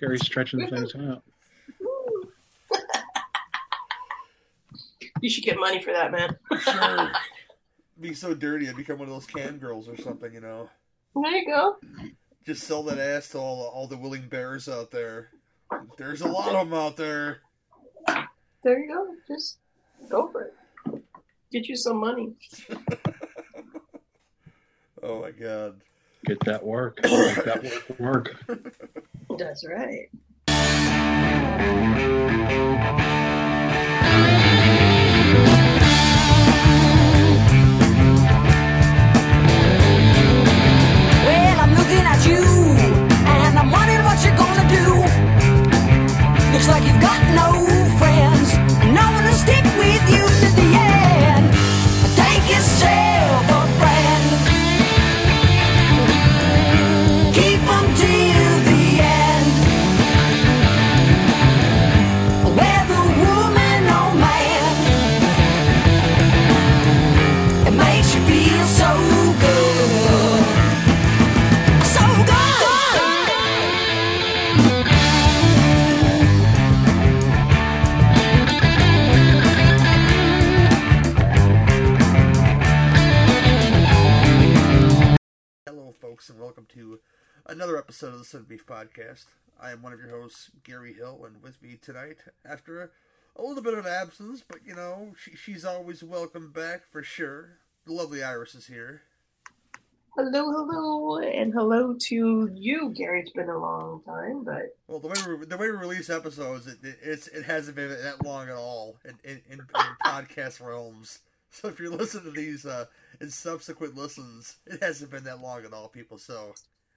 Gary's stretching things out. You should get money for that, man. Sure. Be so dirty, I'd become one of those can girls or something, you know. There you go. Just sell that ass to all all the willing bears out there. There's a lot of them out there. There you go. Just go for it. Get you some money. Oh my god. Get that work. Make that work work. That's right. Well, I'm looking at you, and I'm wondering what you're gonna do. Looks like you've got no welcome to another episode of the Sun Beef Podcast. I am one of your hosts, Gary Hill, and with me tonight, after a, a little bit of an absence, but you know, she, she's always welcome back for sure. The lovely Iris is here. Hello, hello, and hello to you, Gary. It's been a long time, but Well, the way we the way we release episodes, it, it it's it hasn't been that long at all in in, in, in podcast realms. So if you're listening to these uh, in subsequent listens, it hasn't been that long at all, people. So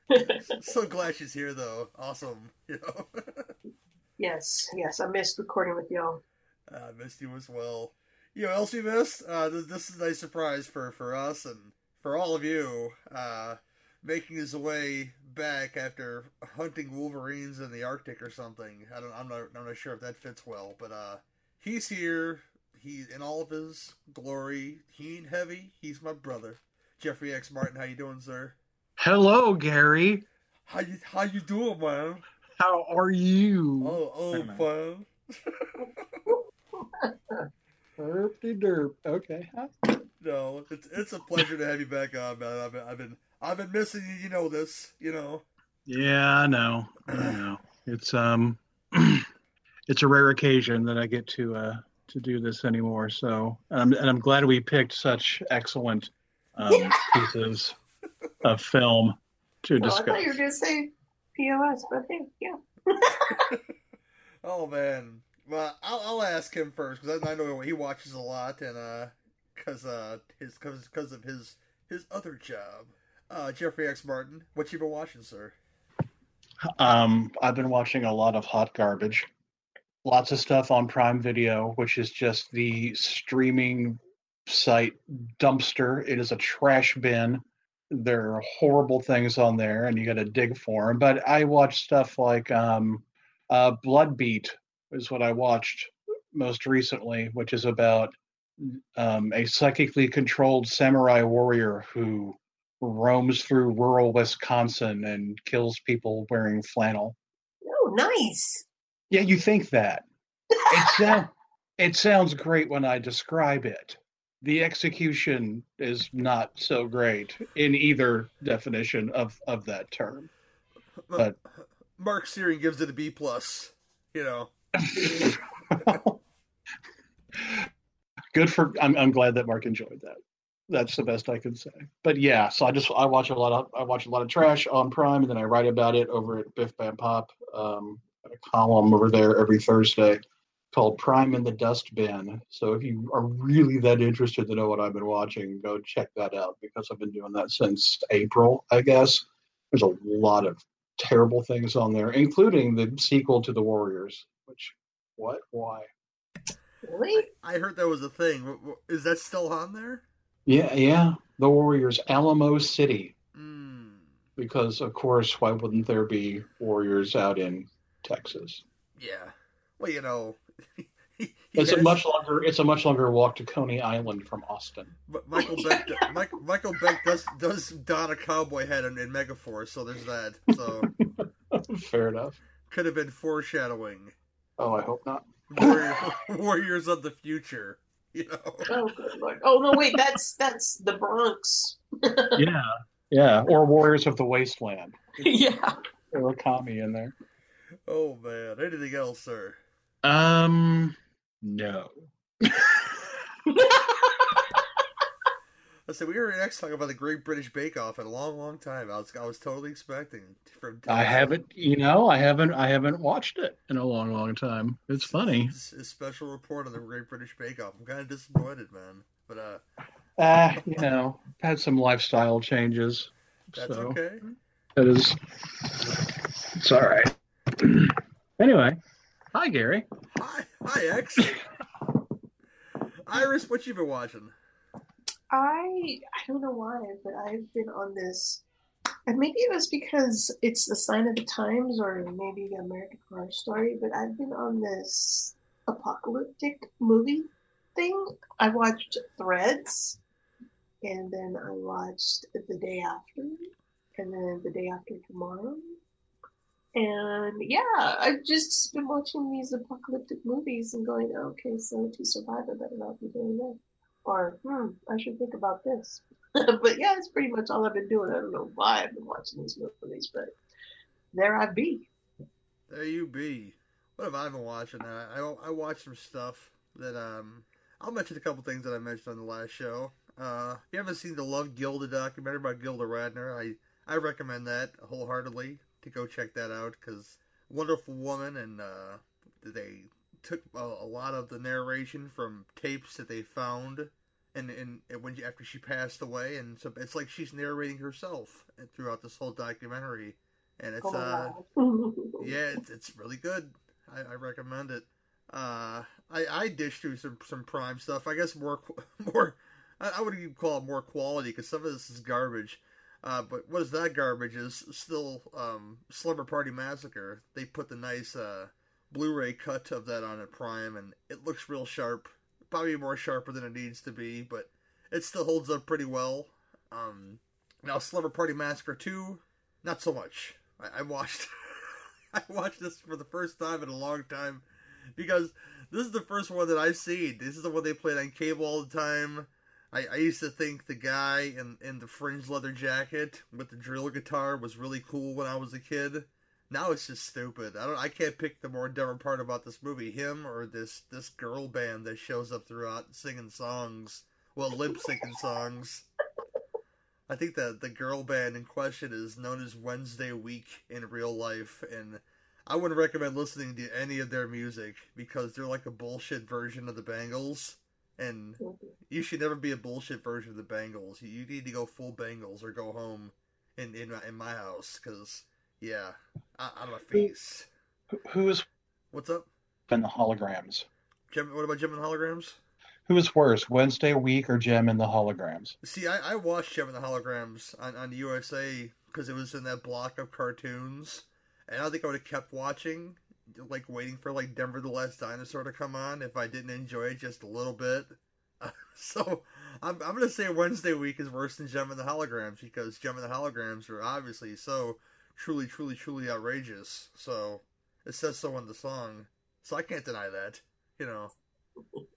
so glad she's here, though. Awesome, you know. yes, yes, I missed recording with y'all. I missed you as well. You know, else we missed? Uh, this, this is a nice surprise for for us and for all of you. Uh, making his way back after hunting wolverines in the Arctic or something. I don't. I'm not. I'm not sure if that fits well, but uh, he's here. He in all of his glory. He ain't heavy. He's my brother, Jeffery X Martin. How you doing, sir? Hello, Gary. How you How you doing, man? How are you? Oh, oh, fun. Derpy derp. Okay. No, it's it's a pleasure to have you back on, man. I've been I've been I've been missing you. You know this, you know. Yeah, I know. I know. It's um, it's a rare occasion that I get to uh to do this anymore. So, and I'm and I'm glad we picked such excellent um, pieces of film to Oh, I discuss. thought you were gonna say POS, but hey, yeah. Oh man, well I'll, I'll ask him first because I, I know he watches a lot and uh, cause uh his cause cause of his his other job. Uh, Jeffery X Martin, what you been watching, sir? Um, I've been watching a lot of hot garbage. Lots of stuff on Prime Video, which is just the streaming site dumpster. It is a trash bin. There are horrible things on there, and you got to dig for them. But I watch stuff like um, uh, Blood Beat is what I watched most recently, which is about um, a psychically controlled samurai warrior who roams through rural Wisconsin and kills people wearing flannel. Oh, nice. Yeah, you think that. It, sound, it sounds great when I describe it. The execution is not so great in either definition of, of that term. But- Mark Searing gives it a B plus. You know, Good for I'm I'm glad that Mark enjoyed that. That's the best I can say. But yeah, so I just I watch a lot of I watch a lot of trash on Prime and then I write about it over at Biff Bam Pop. Um a column over there every Thursday called Prime in the Dustbin. So if you are really that interested to know what I've been watching, go check that out because I've been doing that since April, I guess. There's a lot of terrible things on there, including the sequel to The Warriors, which what? Why? Really? I heard that was a thing. W- w- Is that still on there? Yeah, yeah. The Warriors, Alamo City, Mm. because of course, why wouldn't there be Warriors out in Texas? Yeah. Well, you know, he, he It's a much longer. It's a much longer walk to Coney Island from Austin. but Michael Beck. Mike, Michael Beck does does don a cowboy hat in, in Megaforce, so there's that. So Fair enough. could have been foreshadowing. Oh, I hope not. Warrior, Warriors of the future. You know. Oh, good lord. Oh no, wait, that's that's the Bronx. Yeah, yeah. Or Warriors of the Wasteland. yeah. There were Kami in there. Oh man. Anything else, sir? Um, no. Let's say we were next talking about the Great British Bake Off in a long, long time. I was I was totally expecting from. I haven't. You know, I haven't. I haven't watched it in a long, long time. It's funny. His, his special report on the Great British Bake Off. I'm kind of disappointed, man. But uh, Ah, you know, had some lifestyle changes. that's so okay. that is. It's all right. Anyway, hi Gary. Hi, hi, X. Iris, what you been watching? I I don't know why, but I've been on this, and maybe it was because it's the sign of the times, or maybe the American Horror Story. But I've been on this apocalyptic movie thing. I watched Threads, and then I watched The Day After, and then The Day After Tomorrow. And yeah, I've just been watching these apocalyptic movies and going, okay, so to survive, I better not be doing this or hmm, I should think about this. but yeah, it's pretty much all I've been doing. I don't know why I've been watching these movies, but there I be. There you be. What have I been watching? Uh, I I watched some stuff that um I'll mention a couple things that I mentioned on the last show. Uh, if you haven't seen the Love Gilda documentary by Gilda Radner, I I recommend that wholeheartedly to go check that out because wonderful woman and uh, they took a, a lot of the narration from tapes that they found and and, and when after she passed away and so it's like she's narrating herself throughout this whole documentary and it's Oh my uh yeah, it's, it's really good. I, I recommend it. Uh, I I dished through some some Prime stuff. I guess more more. I, I would even call it more quality because some of this is garbage. Uh, but what is that garbage is still um, Slumber Party Massacre. They put the nice uh, Blu-ray cut of that on at Prime, and it looks real sharp. Probably more sharper than it needs to be, but it still holds up pretty well. Um, now Slumber Party Massacre two, not so much. I, I watched I watched this for the first time in a long time because this is the first one that I've seen. This is the one they played on cable all the time. I, I used to think the guy in, in the fringe leather jacket with the drill guitar was really cool when I was a kid. Now it's just stupid. I don't. I can't pick the more dumber part about this movie, him or this this girl band that shows up throughout singing songs, well, lip syncing songs. I think that the girl band in question is known as Wednesday Week in real life, and I wouldn't recommend listening to any of their music because they're like a bullshit version of the Bangles, and you should never be a bullshit version of the Bangles. You, need to go full Bangles or go home in in my, in my house because yeah, I, out of my face. Who- is What's up, in the holograms? Jem? What about Jem and the Holograms? Who is worse, Wednesday Week or Jem and the holograms? See, I, I watched Jem and the Holograms on, on USA because it was in that block of cartoons, and I think I would have kept watching, like waiting for like Denver the Last Dinosaur to come on if I didn't enjoy it just a little bit. so I'm, I'm gonna say Wednesday week is worse than Jem and the Holograms because Jem and the Holograms are obviously so truly, truly, truly outrageous. So it says so in the song, so I can't deny that. You know.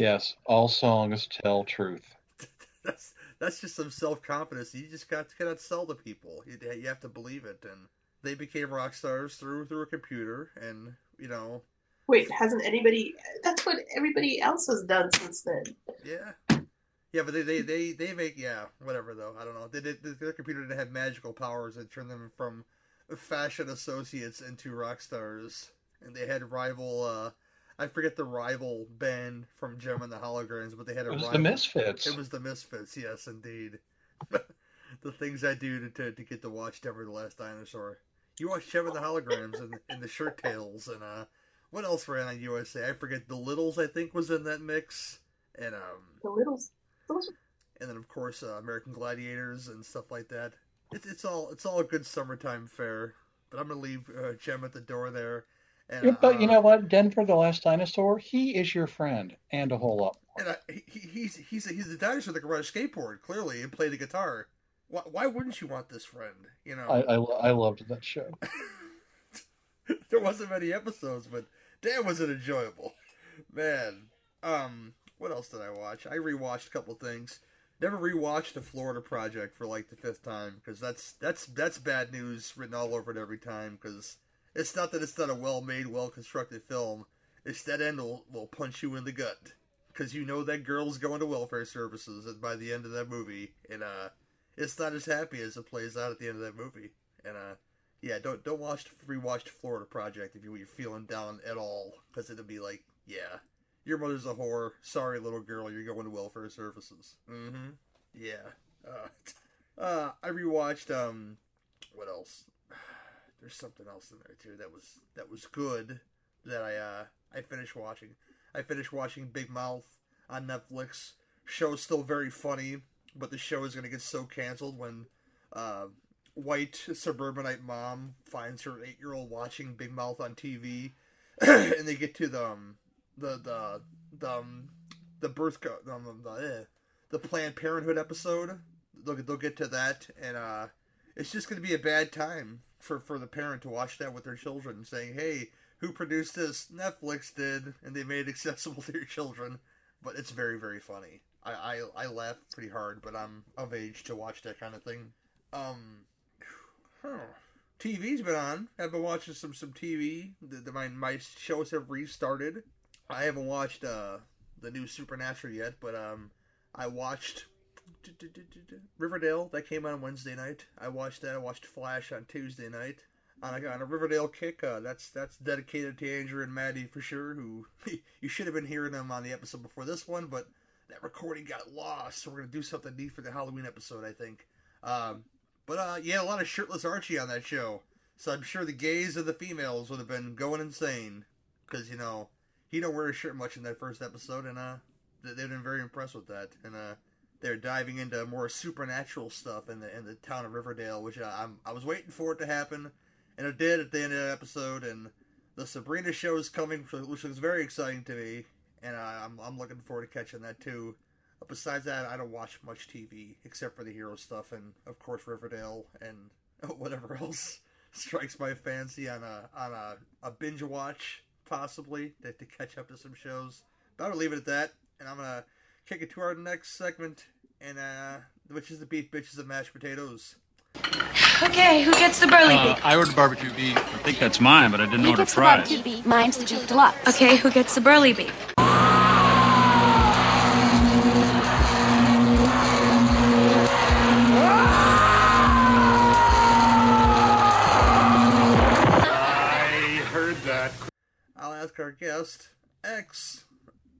Yes, all songs tell truth. that's that's just some self confidence. You just got cannot sell to people. You, you have to believe it, and they became rock stars through through a computer, and you know, Wait, hasn't anybody? That's what everybody else has done since then. yeah, yeah. But they they they, they make yeah whatever though. I don't know. They did their computer didn't have magical powers that turned them from fashion associates into rock stars, and they had rival. uh I forget the rival band from Jem and the Holograms, but they had a It was rival. the Misfits. It was the Misfits, yes, indeed. the things I do to, to, to get to watch Denver the Last Dinosaur. You watch Jem and the Holograms and, and the Shirt Tales and uh, what else ran on USA? I forget. The Littles, I think, was in that mix, and um, The littles, those and then of course uh, American Gladiators and stuff like that. It's it's all it's all a good summertime fare. But I'm gonna leave uh, Jem at the door there. And, Yeah, but you uh, know what? Denver the Last Dinosaur, he is your friend and a whole lot more. And uh, he, he- he's he's he's the dinosaur that can ride a skateboard clearly and play the guitar. Why, why wouldn't you want this friend? You know. I, I, I loved that show. there wasn't many episodes, but damn, was it enjoyable, man. Um, what else did I watch? I rewatched a couple things. Never rewatched the Florida Project for like the fifth time because that's that's that's bad news written all over it every time. Because it's not that it's not a well-made, well-constructed film. It's that end will will punch you in the gut because you know that girl's going to welfare services and by the end of that movie, and uh, it's not as happy as it plays out at the end of that movie. And uh, yeah, don't don't watch rewatch Florida Project if you, you're feeling down at all because it'll be like, yeah, your mother's a whore. Sorry, little girl, you're going to welfare services. Mm-hmm. Yeah. Uh, uh, I rewatched. Um, what else? There's something else in there too that was that was good that I uh I finished watching. I finished watching Big Mouth on Netflix. Show's still very funny, but the show is gonna get so canceled when uh, white suburbanite mom finds her eight year old watching Big Mouth on TV, and they get to the um, the the the um, the birth co- um, the eh, the Planned Parenthood episode. They'll they'll get to that, and uh, it's just going to be a bad time for for the parent to watch that with their children, saying, "Hey, who produced this? Netflix did, and they made it accessible to your children." But it's very very funny. I I, I laugh pretty hard, but I'm of age to watch that kind of thing. Um, huh. TV's been on. I've been watching some some TV. The, the, my my shows have restarted. I haven't watched uh the new Supernatural yet, but um I watched Riverdale that came on Wednesday night. I watched that. I watched Flash on Tuesday night. On a, on a Riverdale kick. Uh, that's that's dedicated to Andrew and Maddie for sure. Who you should have been hearing them on the episode before this one, but that recording got lost. So we're gonna do something neat for the Halloween episode, I think. Um, but uh, yeah, a lot of shirtless Archie on that show. So I'm sure the gays of the females would have been going insane because you know he don't wear a shirt much in that first episode, and uh, they've been very impressed with that. And uh, they're diving into more supernatural stuff in the in the town of Riverdale, which I, I'm I was waiting for it to happen, and it did at the end of that episode. And the Sabrina show is coming, which looks very exciting to me, and I, I'm I'm looking forward to catching that too. But besides that, I don't watch much TV except for the hero stuff, and of course Riverdale and whatever else strikes my fancy on a on a, a binge watch possibly to, to catch up to some shows. But I'll leave it at that, and I'm gonna kick it to our next segment, and uh, which is the beef bitches and mashed potatoes. Okay, who gets the burly Uh, beef? I ordered barbecue beef. I think that's mine, but I didn't He order gets the barbecue beef. Mine's the beef deluxe. Okay, who gets the burly beef? Ask our guest X,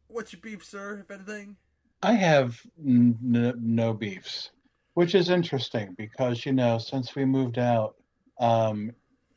what's your beef, sir? If anything. I have n- no beefs, which is interesting because you know since we moved out um,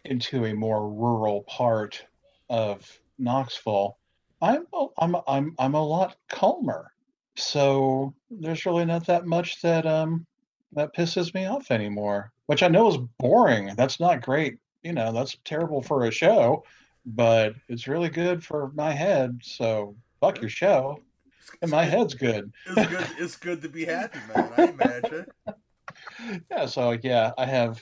into a more rural part of Knoxville, I'm I'm I'm I'm a lot calmer. So there's really not that much that um that pisses me off anymore, which I know is boring. That's not great. You know, that's terrible for a show, but it's really good for my head. So fuck your show. And my head's good. It's good. it's good to be happy, man. I imagine. Yeah, so yeah, I have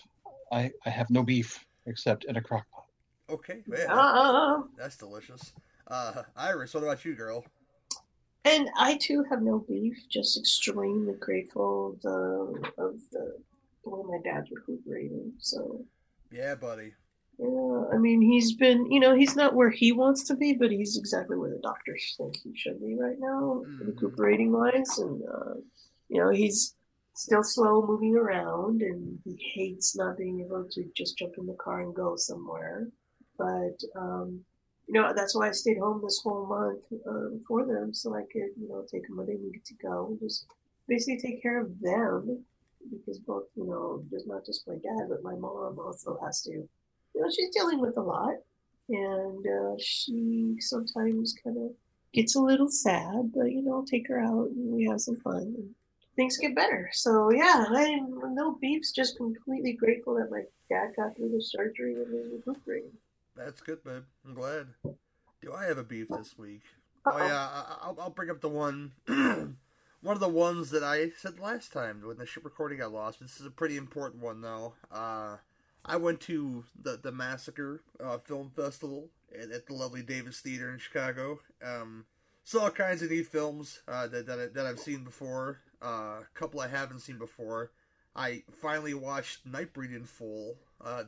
I I have no beef except in a crock pot. Okay, man. Um, That's delicious. Uh, Iris, what about you, girl? and I too have no beef. Just extremely grateful of the of the way my dad's recuperating. So Yeah, buddy. Yeah, I mean he's been you know he's not where he wants to be, but he's exactly where the doctors think he should be right now, Mhm. recuperating wise, and uh, you know he's still slow moving around, and he hates not being able to just jump in the car and go somewhere. But um, you know that's why I stayed home this whole month uh, for them, so I could you know take them where they needed to go, just basically take care of them because both you know just not just my dad but my mom also has to you know she's dealing with a lot and uh, she sometimes kind of gets a little sad but you know I'll take her out and we have some fun and things get better so yeah I no beefs just completely grateful that my dad got through the surgery and is recuperating That's good, babe. I'm glad. Do I have a beef this week? Oh Uh-oh. yeah, I, I'll, I'll bring up the one, one of the ones that I said last time when the ship recording got lost. This is a pretty important one though. Uh, I went to the the Massacre uh, Film Festival at, at the lovely Davis Theater in Chicago. Um, saw all kinds of neat films uh, that that, I, that I've seen before. Uh, a couple I haven't seen before. I finally watched Nightbreed in full, uh,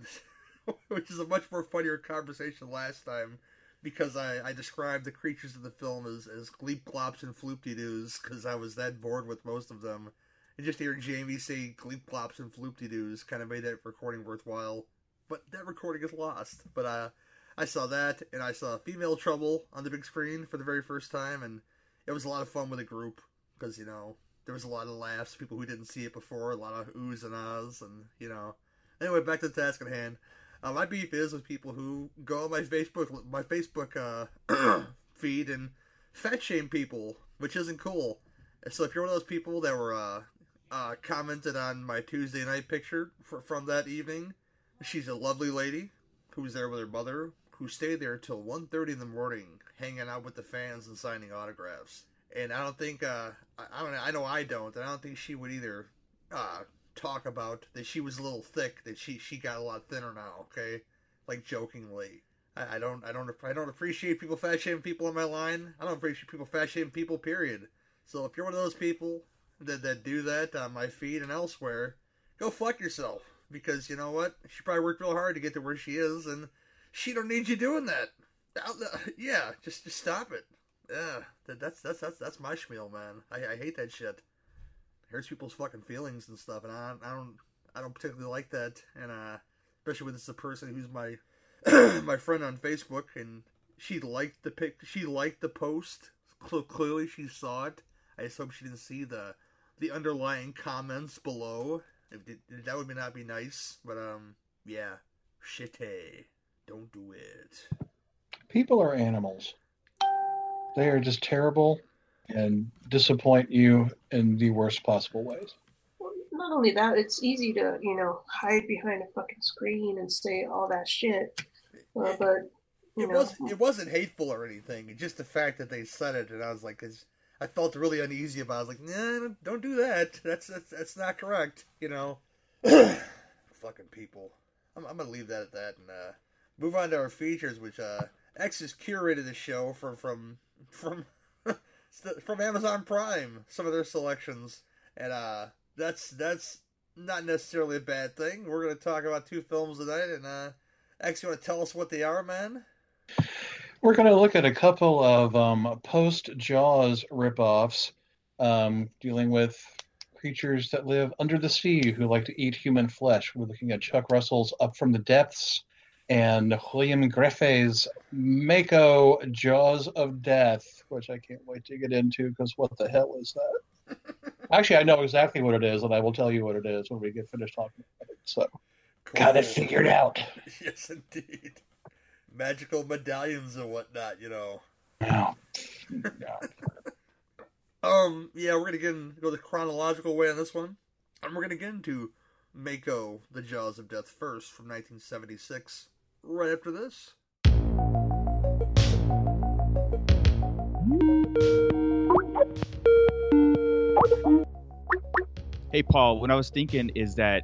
which is a much more funnier conversation last time because I, I described the creatures of the film as, as gleep glops and floopty doos because I was that bored with most of them. And just hearing Jamie say gleep glops and floopty doos kind of made that recording worthwhile. But that recording is lost. But uh, I saw that, and I saw Female Trouble on the big screen for the very first time, and it was a lot of fun with a group because, you know, there was a lot of laughs, people who didn't see it before, a lot of oohs and ahs, and, you know. Anyway, back to the task at hand. Uh, my beef is with people who go on my Facebook my Facebook uh, feed and fat shame people, which isn't cool. So if you're one of those people that were uh, uh, commented on my Tuesday night picture for, from that evening, she's a lovely lady who was there with her mother, who stayed there till 1.30 in the morning, hanging out with the fans and signing autographs. And I don't think uh, I, I don't know. I know I don't. And I don't think she would either. Uh, talk about that she was a little thick, that she she got a lot thinner now. Okay, like jokingly. I, don't I don't I don't appreciate people fat shaming people on my line. I don't appreciate people fat shaming people. Period. So if you're one of those people that that do that on my feed and elsewhere, go fuck yourself. Because you know what? She probably worked real hard to get to where she is, and she don't need you doing that. Yeah, just just stop it. Yeah, that, that's that's that's that's my schmeal, man. I, I hate that shit hurts people's fucking feelings and stuff, and I, I don't I don't particularly like that, and uh, especially when it's a person who's my my friend on Facebook, and she liked the pic, she liked the post. Clearly, she saw it. I just hope she didn't see the the underlying comments below. If it, that would not be nice, but um, yeah, shitty. Don't do it. People are animals. They are just terrible and disappoint you in the worst possible ways. Well, not only that, it's easy to, you know, hide behind a fucking screen and say all that shit. Uh, but it know. was it wasn't hateful or anything. just the fact that they said it, and I was like, I felt really uneasy about. it. I was like, nah, don't do that. That's that's, that's not correct. You know, fucking people. I'm, I'm, gonna leave that at that and uh, move on to our features, which uh, X has curated the show from from from from Amazon Prime, some of their selections, and uh, that's that's not necessarily a bad thing. We're going to talk about two films tonight, and uh, X, you want to tell us what they are, man? We're going to look at a couple of um, post Jaws ripoffs um, dealing with creatures that live under the sea who like to eat human flesh. We're looking at Chuck Russell's Up from the Depths and William Grefé's Mako Jaws of Death, which I can't wait to get into because what the hell is that? Actually, I know exactly what it is, and I will tell you what it is when we get finished talking about it. So, cool. got it figured out. Yes, indeed. Magical medallions and whatnot, you know. Oh. um, yeah, we're gonna get in, go the chronological way on this one, and we're gonna get into Mako, The Jaws of Death first from 1976 right after this. Hey, Paul, what I was thinking is that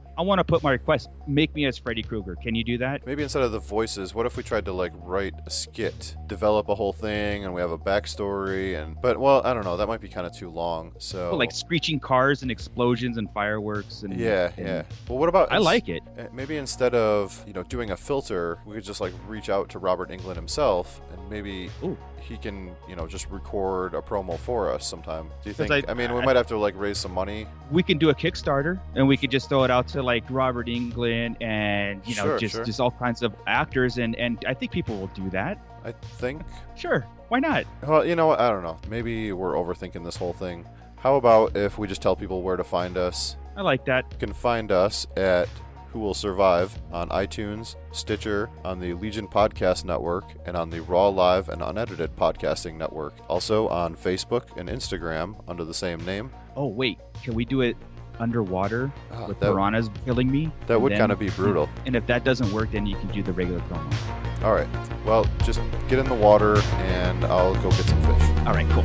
I want to put my request. Make me as Freddy Krueger. Can you do that? Maybe instead of the voices, what if we tried to like write a skit, develop a whole thing, and we have a backstory? And but well, I don't know. That might be kind of too long. So like screeching cars and explosions and fireworks and yeah, and, yeah. Well, what about? I like it. Eh, maybe instead of you know doing a filter, we could just like reach out to Robert Englund himself and maybe Ooh he can, you know, just record a promo for us sometime. Do you think? I, I, mean, we might have to like raise some money. We can do a Kickstarter, and we could just throw it out to like Robert Englund and you know sure, just sure. just all kinds of actors, and and I think people will do that. I think. Sure. Why not? Well, you know? I don't know. Maybe we're overthinking this whole thing. How about if we just tell people where to find us? I like that. You can find us at who Will Survive on iTunes, Stitcher, on the Legion Podcast Network, and on the Raw Live and Unedited Podcasting Network. Also on Facebook and Instagram under the same name. Oh, wait. Can we do it underwater Oh, with that- piranhas killing me. That would kind of be brutal. And if that doesn't work, then you can do the regular promo. All right. Well, just get in the water and I'll go get some fish. All right, cool.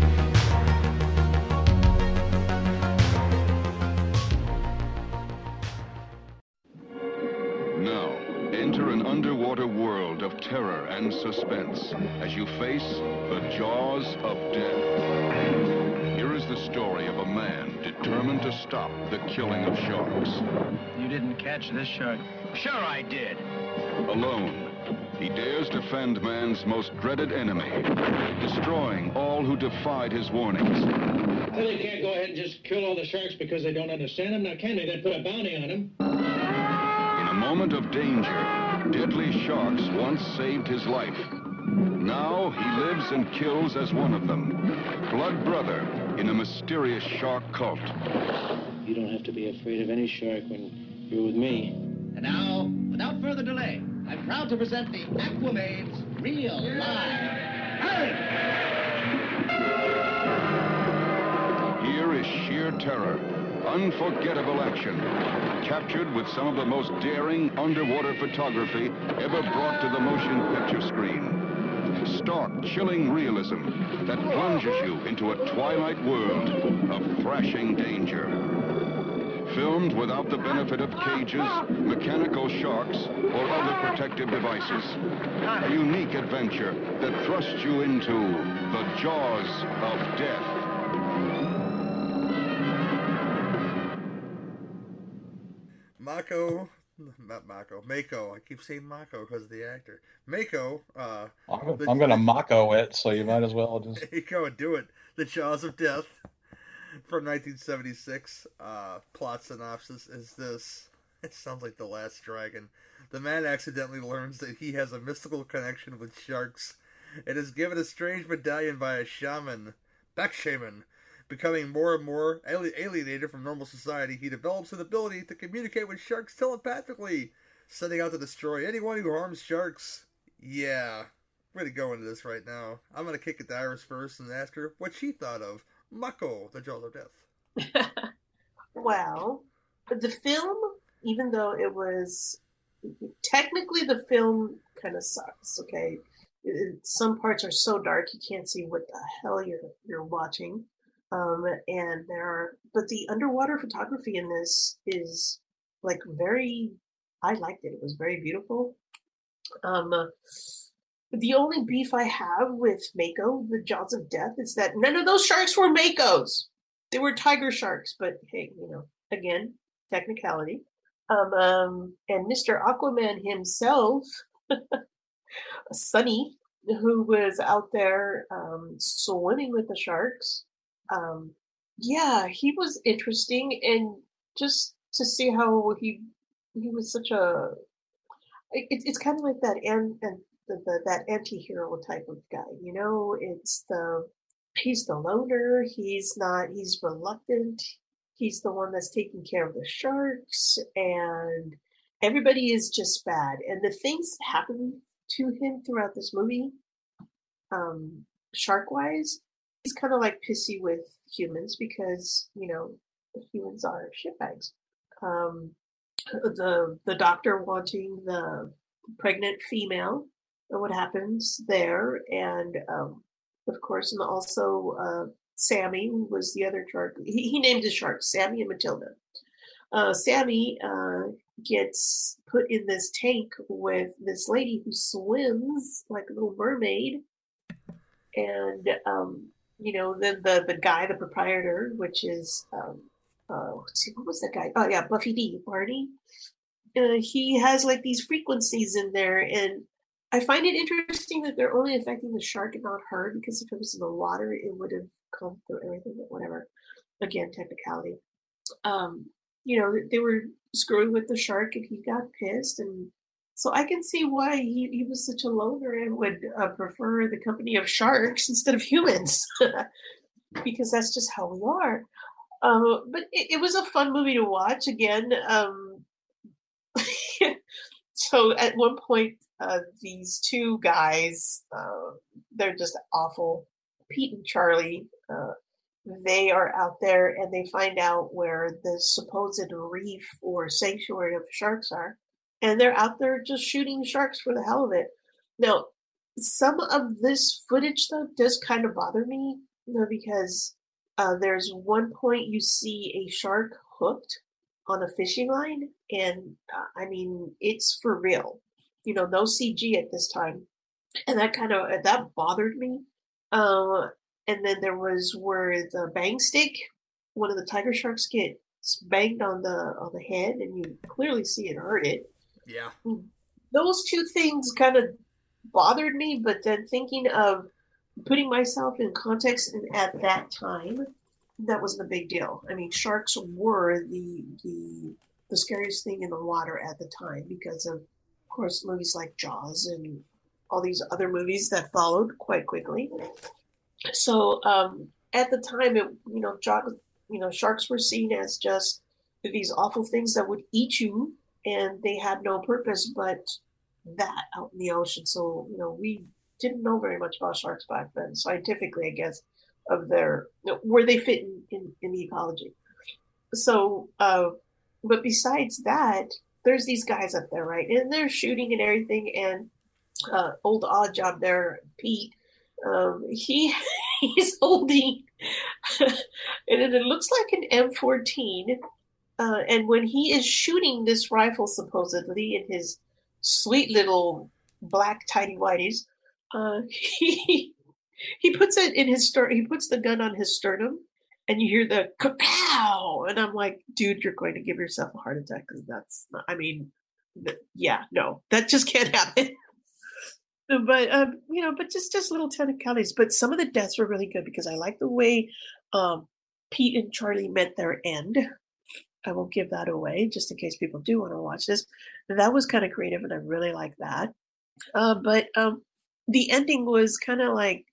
Suspense as you face the jaws of death. Here is the story of a man determined to stop the killing of sharks. You didn't catch this shark. Sure I did. Alone, he dares defend man's most dreaded enemy, destroying all who defied his warnings. Well, they can't go ahead and just kill all the sharks because they don't understand them. Now, can they? Then put a bounty on them. In a moment of danger, deadly sharks once saved his life. Now he lives and kills as one of them. Blood brother in a mysterious shark cult. You don't have to be afraid of any shark when you're with me. And now, without further delay, I'm proud to present the Aquamaids Real Live. Here is sheer terror, unforgettable action, captured with some of the most daring underwater photography ever brought to the motion picture screen. Stark, chilling realism that plunges you into a twilight world of thrashing danger. Filmed without the benefit of cages, mechanical sharks, or other protective devices. A unique adventure that thrusts you into the jaws of death. Mako, not Mako, Mako. I keep saying Mako because of the actor. Mako, uh, I'm, the- I'm gonna Mako it, so you might as well just. Go and do it. The Jaws of Death from 1976. Uh, plot synopsis is this. It sounds like The Last Dragon. The man accidentally learns that he has a mystical connection with sharks and is given a strange medallion by a shaman, Beck Shaman. Becoming more and more alienated from normal society, he develops an ability to communicate with sharks telepathically, setting out to destroy anyone who harms sharks. Yeah, we're gonna go into this right now. I'm gonna kick it to Iris first and ask her what she thought of Mako, the Jaws of Death. Well, the film, even though it was technically the film kind of sucks. Okay, It- some parts are so dark you can't see what the hell you're you're watching. Um, and there are, but the underwater photography in this is like very. I liked it. It was very beautiful. Um, the only beef I have with Mako, the Jaws of Death, is that none of those sharks were Makos. They were tiger sharks, but hey, you know, again, technicality. Um, um, and Mr. Aquaman himself, Sunny, who was out there um, swimming with the sharks. Um, yeah, he was interesting, and just to see how he he was such a it, it's kind of like that and and the, the, that anti-hero type of guy you know? It's the he's the loner he's not he's reluctant he's the one that's taking care of the sharks and everybody is just bad and the things that happen to him throughout this movie um shark wise he's kind of like pissy with humans because you know humans are shitbags. Um the the doctor wanting the pregnant female and what happens there. And um of course and also uh sammy was the other shark he, he named his sharks sammy and matilda. Uh sammy uh gets put in this tank with this lady who swims like a little mermaid. And um you know then the the guy the proprietor which is um uh see what was that guy? Oh yeah Buffy Dee barney. Uh, he has like these frequencies in there and i find it interesting that they're only affecting the shark and not her because if it was in the water it would have come through everything but whatever. Again technicality. Um you know they were screwing with the shark and he got pissed and so i can see why he, he was such a loner and would uh, prefer the company of sharks instead of humans. Because that's just how we are. Um, but it, it was a fun movie to watch again um, so at one point uh, these two guys uh, they're just awful. Pete and charlie uh, they are out there and they find out where the supposed reef or sanctuary of sharks are, and they're out there just shooting sharks for the hell of it. Now, some of this footage though does kind of bother me, you know, because uh, there's one point you see a shark hooked on a fishing line, and uh, I mean it's for real. You know, no CG at this time, and that kind of that bothered me. Uh, and then there was where the bang stick, one of the tiger sharks gets banged on the on the head, and you clearly see it hurt it. Yeah. Those two things kind of bothered me, but then thinking of putting myself in context and at that time, that wasn't a big deal. I mean, sharks were the the the scariest thing in the water at the time because of, of course, movies like Jaws and all these other movies that followed quite quickly. So um, at the time, it you know, jaws, you know, sharks were seen as just these awful things that would eat you, and they had no purpose but that out in the ocean. So you know, we didn't know very much about sharks back then, scientifically, I guess, of their where they fit in, in, in the ecology. So, uh, but besides that, there's these guys up there, right? And they're shooting and everything. And uh, old odd job there, Pete, um, he he's holding, and it looks like an M14. Uh, and when he is shooting this rifle, supposedly in his sweet little black tidy whities, uh, he he puts it in his stern. He puts the gun on his sternum, and you hear the kapow, and I'm like, dude, you're going to give yourself a heart attack because that's. Not, I mean, yeah, no, that just can't happen. but um, you know, but just just little technicalities. But some of the deaths were really good because I like the way um, Pete and Charlie met their end. I won't give that away just in case people do want to watch this. That was kind of creative, and I really like that. Uh, but um, the ending was kind of like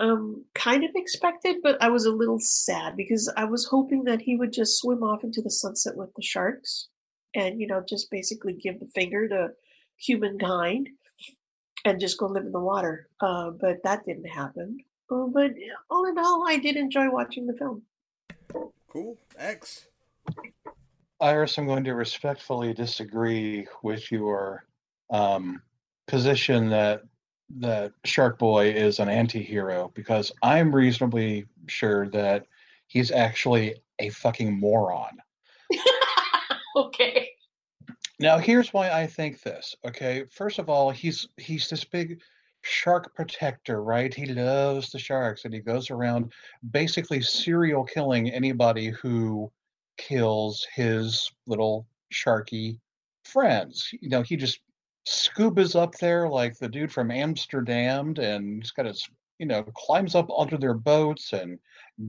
um, kind of expected, but I was a little sad because I was hoping that he would just swim off into the sunset with the sharks and, you know, just basically give the finger to humankind and just go live in the water. Uh, but that didn't happen. Uh, but all in all, I did enjoy watching the film. Cool. X. Iris, I'm going to respectfully disagree with your um, position that that Shark Boy is an anti-hero because I'm reasonably sure that he's actually a fucking moron. okay. Now here's why I think this. Okay, first of all, he's he's this big shark protector, right? He loves the sharks and he goes around basically serial killing anybody who kills his little sharky friends. You know, he just scuba's up there like the dude from Amsterdam and he's got his you know climbs up onto their boats and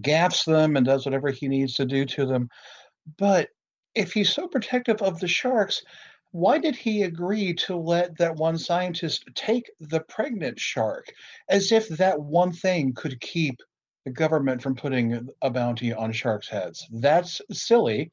gaffs them and does whatever he needs to do to them but if he's so protective of the sharks why did he agree to let that one scientist take the pregnant shark as if that one thing could keep the government from putting a bounty on sharks' heads? That's silly,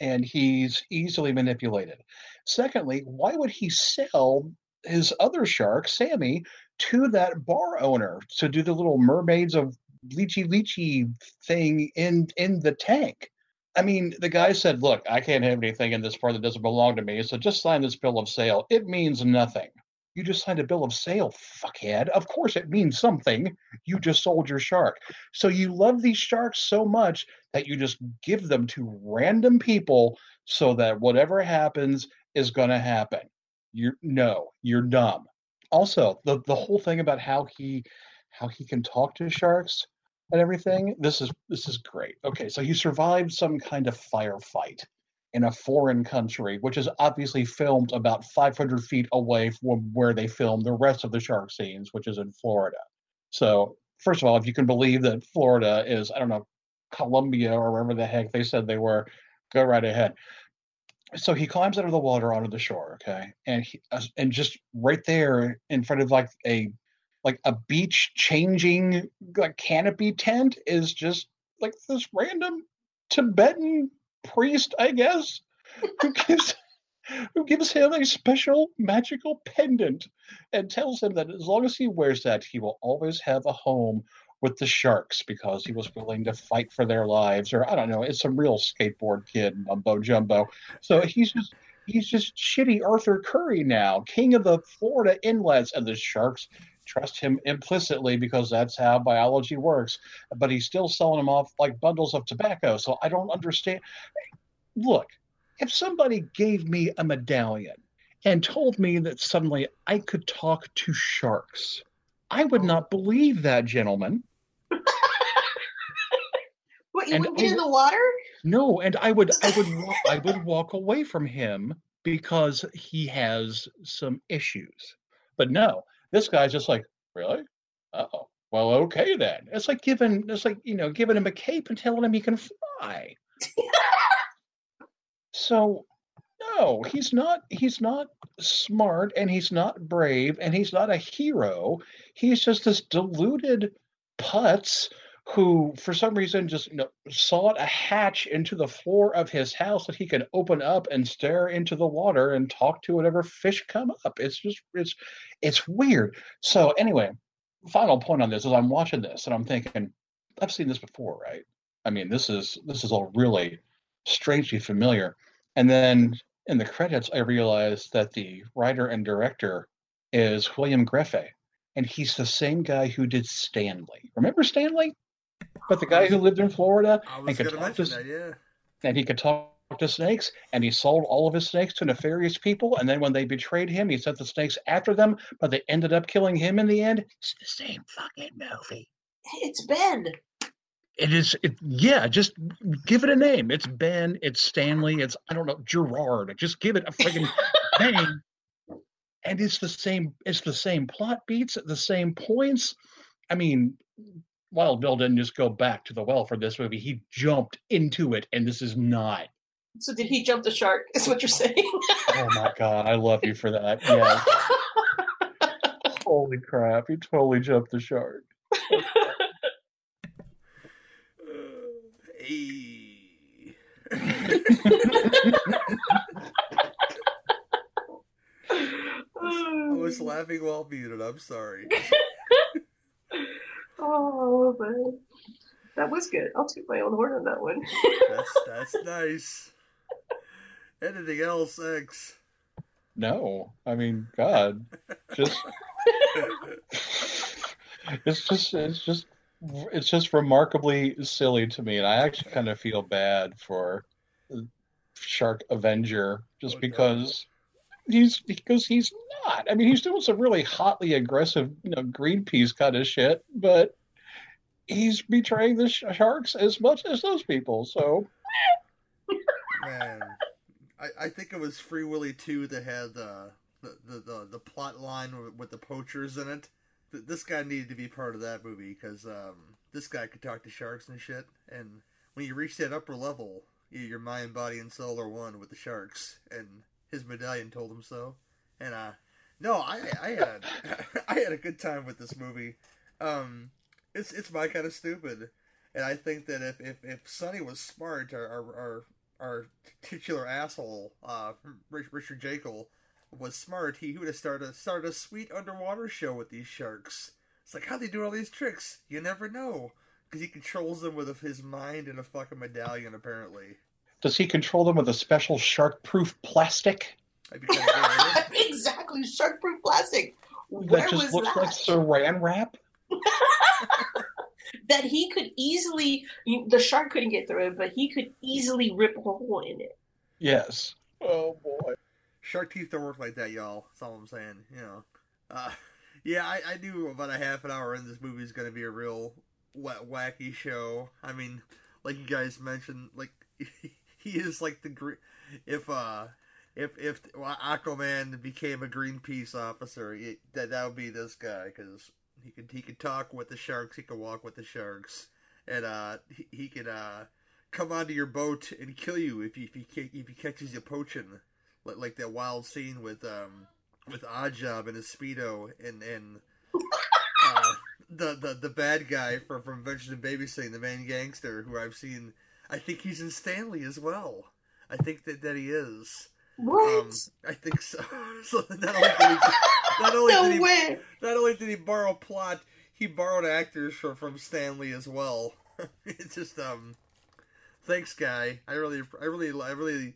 and he's easily manipulated. Secondly, why would he sell his other shark, Sammy, to that bar owner to do the little mermaids of Weeki Wachee thing in in the tank? I mean, the guy said, "Look, I can't have anything in this part that doesn't belong to me, so just sign this bill of sale. It means nothing." You just signed a bill of sale, fuckhead. Of course it means something. You just sold your shark. So you love these sharks so much that you just give them to random people so that whatever happens, is going to happen. You no, you're dumb. Also, the the whole thing about how he how he can talk to sharks and everything. This is this is great. Okay, so he survived some kind of firefight in a foreign country, which is obviously filmed about 500 feet away from where they filmed the rest of the shark scenes, which is in Florida. So, first of all, if you can believe that Florida is, I don't know, Colombia or wherever the heck they said they were, go right ahead so he climbs out of the water onto the shore okay and he uh, and just right there in front of like a like a beach changing like canopy tent is just like this random tibetan priest i guess who gives who gives him a special magical pendant and tells him that as long as he wears that he will always have a home with the sharks because he was willing to fight for their lives, or I don't know, it's some real skateboard kid mumbo jumbo. So he's just he's just shitty Arthur Curry now, king of the Florida inlets, and the sharks trust him implicitly because that's how biology works. But he's still selling them off like bundles of tobacco. So I don't understand. Look, if somebody gave me a medallion and told me that suddenly I could talk to sharks, I would not believe that, gentlemen. What you And wouldn't get in the water? No, and I would I would I would walk away from him because he has some issues. But no, this guy's just like, really? Oh, well, okay then. It's like giving it's like, you know, giving him a cape and telling him he can fly. so no, he's not he's not smart and he's not brave and he's not a hero. He's just this deluded putz who for some reason just you know, sawed a hatch into the floor of his house that he can open up and stare into the water and talk to whatever fish come up. It's just it's it's weird. So anyway, final point on this is I'm watching this and I'm thinking, I've seen this before, right? I mean, this is this is all really strangely familiar. And then in the credits, I realized that the writer and director is William Grefé, and he's the same guy who did Stanley. Remember Stanley? But the guy who lived in Florida and could talk to that, yeah. and he could talk to snakes, and he sold all of his snakes to nefarious people. And then when they betrayed him, he sent the snakes after them, but they ended up killing him in the end. It's the same fucking movie. It's Ben. It is, it, yeah. Just give it a name. It's Ben. It's Stanley. It's I don't know Gerard. Just give it a friggin' name. And it's the same. It's the same plot beats at the same points. I mean, Wild Bill didn't just go back to the well for this movie. He jumped into it, and this is not. So did he jump the shark? Is what you're saying? Oh my god, I love you for that. Yeah. Holy crap, he totally jumped the shark. Hey. I was laughing while muted. I'm sorry. Oh man, that was good. I'll take my own horn on that one. That's that's nice. Anything else, X? No, I mean, God, just it's just it's just it's just remarkably silly to me, and I actually kind of feel bad for Shark Avenger just oh, because he's because he's not. I mean, he's doing some really hotly aggressive, you know, Greenpeace kind of shit, but he's betraying the sh- sharks as much as those people. So Man, I, I think it was Free Willy 2 that had the, the, the, the plot line with, the poachers in it. This guy needed to be part of that movie because um, this guy could talk to sharks and shit. And when you reach that upper level, your mind, body, and soul are one with the sharks. And his medallion told him so. And uh, no, I I had I had a good time with this movie. Um, it's it's my kind of stupid, and I think that if if, if Sonny was smart, our our our, our titular asshole, uh, Richard Jaeckel, was smart, he would have started started a sweet underwater show with these sharks. It's like how they do all these tricks. You never know because he controls them with his mind and a fucking medallion. Apparently, does he control them with a special shark-proof plastic I'd be kind of good at it. exactly, shark-proof plastic. Where that just was looks that? like Saran wrap? that he could easily, the shark couldn't get through it, but he could easily rip a hole in it. Yes. Oh boy. Shark teeth don't work like that, y'all. That's all I'm saying. You know. Uh, yeah, I, I knew about a half an hour in this movie is going to be a real wa- wacky show. I mean, like you guys mentioned, like he is like the green. if uh if if Aquaman became a Greenpeace officer, it, that that would be this guy because he could he could talk with the sharks, he could walk with the sharks, and uh he, he could uh come onto your boat and kill you if he if he, if he catches you poaching like, like that wild scene with um with Oddjob and his speedo and and uh, the the the bad guy from from Adventures in Babysitting, the main gangster who I've seen. I think he's in Stanley as well. I think that that he is. What? Um, I think so. so not only did he, not only No did he, way. not only did he borrow plot, he borrowed actors from from Stanley as well. it's just um, thanks, guy. I really, I really, I really,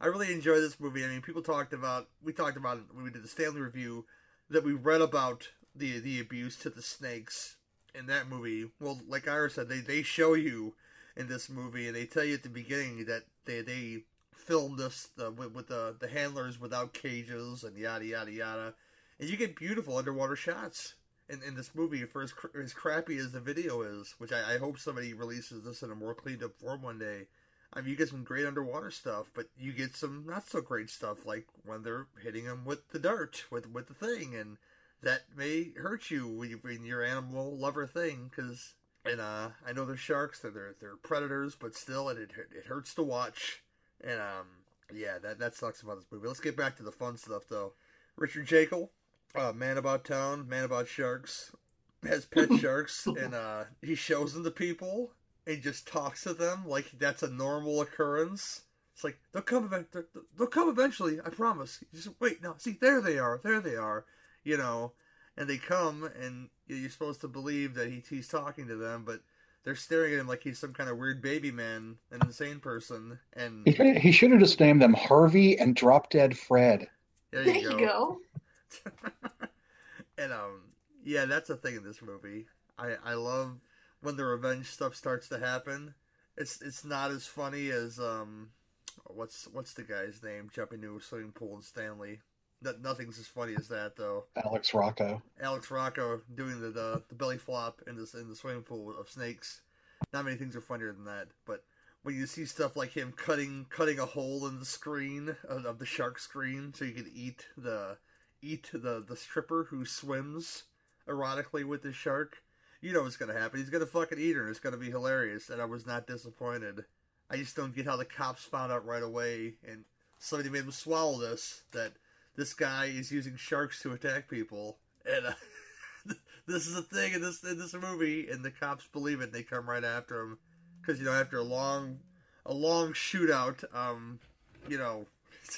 I really enjoy this movie. I mean, people talked about we talked about it when we did the Stanley review that we read about the the abuse to the snakes in that movie. Well, like Iris said, they they show you in this movie, and they tell you at the beginning that they they filmed this with, with the the handlers without cages and yada yada yada, and you get beautiful underwater shots in, in this movie for as, cr- as crappy as the video is, which I, I hope somebody releases this in a more cleaned up form one day. I mean, you get some great underwater stuff, but you get some not so great stuff, like when they're hitting them with the dart, with with the thing, and that may hurt you when, you, when you're animal lover thing, because and uh, I know they're sharks, they're, they're they're predators, but still, it, it hurts to watch, and um, yeah, that that sucks about this movie. Let's get back to the fun stuff though. Richard Jaeckel, uh, man about town, man about sharks, has pet sharks, and uh, he shows them to people and just talks to them like that's a normal occurrence. It's like they'll come, they'll come eventually. I promise. You just wait. No, see, there they are. There they are. You know, and they come, and you're supposed to believe that he, he's talking to them, but they're staring at him like he's some kind of weird baby man, an insane person. And he, he should have just named them Harvey and Drop Dead Fred. There There you you go. go. and um, yeah, that's a thing in this movie. I I love when the revenge stuff starts to happen. It's it's not as funny as um, what's what's the guy's name jumping into a swimming pool in Stanley. No, nothing's as funny as that though. Alex Rocco. Alex Rocco doing the, the, the belly flop in this in the swimming pool of snakes. Not many things are funnier than that. But when you see stuff like him cutting cutting a hole in the screen of, of the shark screen so you can eat the eat the the stripper who swims erotically with the shark, you know what's gonna happen. He's gonna fucking eat her, and it's gonna be hilarious. And I was not disappointed. I just don't get how the cops found out right away, and somebody made them swallow this that this guy is using sharks to attack people, and uh, this is a thing in this in this movie, and the cops believe it. They come right after him because you know after a long a long shootout, um, you know,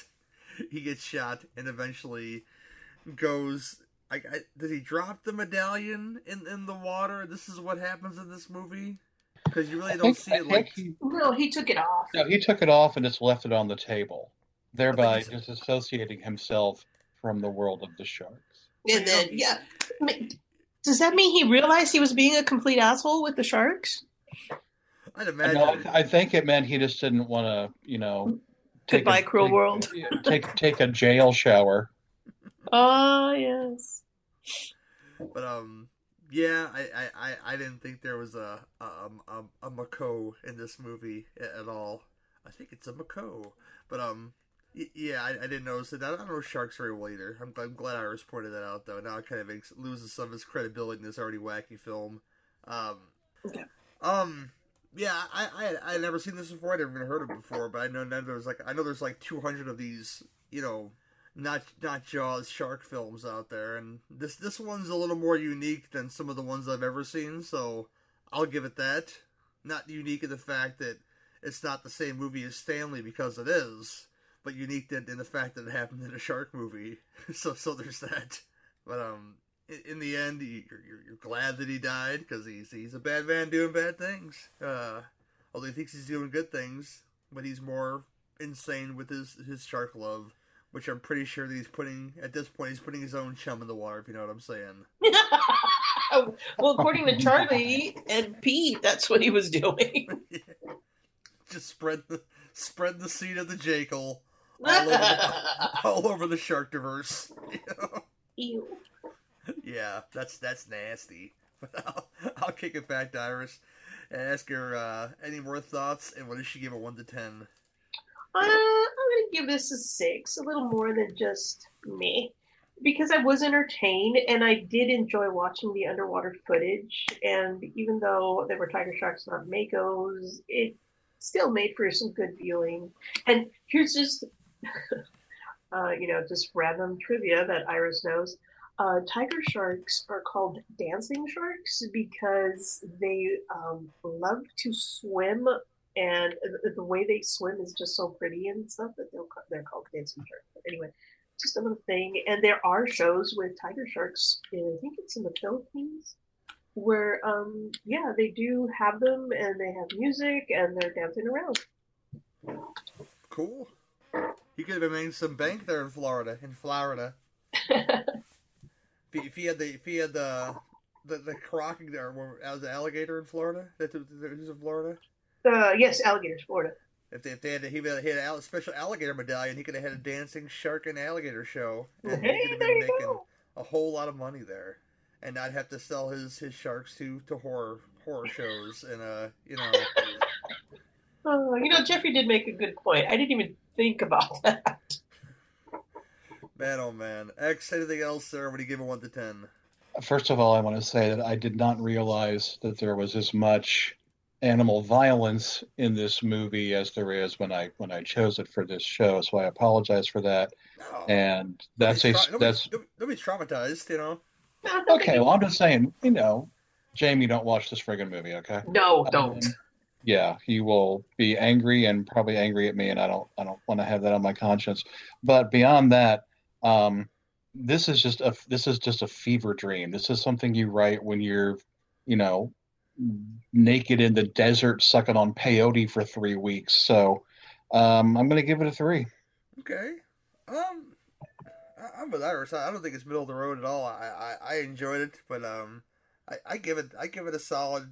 he gets shot and eventually goes. I, I, did he drop the medallion in in the water? This is what happens in this movie because you really I don't think- see it like. he- No, he took it off. No, he took it off and just left it on the table, thereby disassociating himself from the world of the sharks. And then, yeah. Does that mean he realized he was being a complete asshole with the sharks? I'd No, imagine. I, I think it meant he just didn't want to, you know, take Goodbye, a, cruel take- world. take take a jail shower. Oh, yes. But um, yeah, I, I, I, I didn't think there was a a, a, a Mako in this movie at all. I think it's a Mako, but um, y- yeah, I, I didn't notice it. I don't know sharks very well either. I'm, I'm glad Iris pointed that out though. Now it kind of makes, loses some of its credibility in this already wacky film. Um, Okay. um, yeah, I, I I had never seen this before. I'd never even heard of it before, but I know now there's like I know there's like 200 of these, you know, not not Jaws shark films out there, and this this one's a little more unique than some of the ones I've ever seen. So I'll give it that. Not unique in the fact that it's not the same movie as Stanley because it is, but unique in, in the fact that it happened in a shark movie. so so there's that. But um, in, in the end, you- you're, you're you're glad that he died because he's he's a bad man doing bad things. Uh, although he thinks he's doing good things, but he's more insane with his his shark love which I'm pretty sure that he's putting at this point he's putting his own chum in the water, if you know what I'm saying. well, according to Charlie and Pete, that's what he was doing. Just spread the spread the seed of the Jekyll all over the, all over the shark diverse. Ew. yeah, that's that's nasty. But I'll, I'll kick it back to Iris and ask her uh, any more thoughts and what does she give a one to ten? Uh, I'm gonna give this a six, a little more than just me, because I was entertained and I did enjoy watching the underwater footage. And even though there were tiger sharks, not makos, it still made for some good viewing. And here's just, uh, you know, just random trivia that Iris knows. Uh, tiger sharks are called dancing sharks because they um, love to swim and the, the way they swim is just so pretty and stuff that they'll, they're called dancing sharks. But anyway, just a little thing. And there are shows with tiger sharks. In, I think it's in the Philippines. where um yeah they do have them and they have music and they're dancing around. Cool. He could have made some bank there in Florida. In Florida. if, he, if he had the if he had the the the crocking there as an alligator in Florida. That who's in Florida. Uh, yes, alligators, Florida. If they, if they had, he had a special alligator medallion, he could have had a dancing shark and alligator show, and hey, he could have there been you making go. a whole lot of money there, and not have to sell his, his sharks to, to horror horror shows and uh you know Oh, you know, Jeffery did make a good point. I didn't even think about that. man oh man X anything else sir when you give it one to ten First of all, I want to say that I did not realize that there was as much animal violence in this movie as there is when I when I chose it for this show. So I apologize for that. No. And that's a Nobody's tra- that's nobody's, nobody's traumatized you know okay. Well, I'm just saying, you know, Jamie, don't watch this friggin' movie, okay? No, don't. Um, yeah, he will be angry and probably angry at me, and I don't I don't want to have that on my conscience. But beyond that, um, this is just a this is just a fever dream. This is something you write when you're, you know, naked in the desert sucking on peyote for three weeks. So um, I'm gonna give it a three. Okay. Um, I- I'm with Iris. I don't think it's middle of the road at all. I, I, I enjoyed it, but um, I, I give it I give it a solid.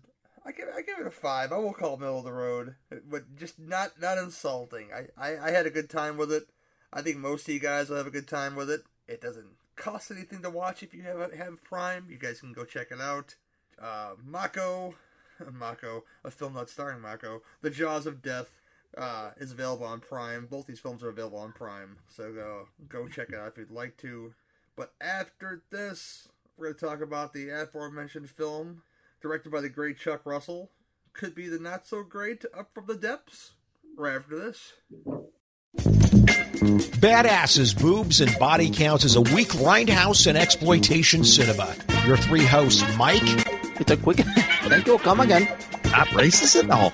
I give I give it a five. I won't call it middle of the road, but just not not insulting. I, I, I had a good time with it. I think most of you guys will have a good time with it. It doesn't cost anything to watch if you have have Prime. You guys can go check it out. Uh, Mako, Mako, a film not starring Mako. The Jaws of Death uh, is available on Prime. Both these films are available on Prime, so go go check it out if you'd like to. But after this, we're going to talk about the aforementioned film, directed by the great Chuck Russell. Could be the not so great Up from the Depths. Right after this. Badasses, boobs, and body counts is a weak grindhouse and exploitation cinema. Your three hosts, Mike. It's a quick. Thank you. Come again. Not racist at all.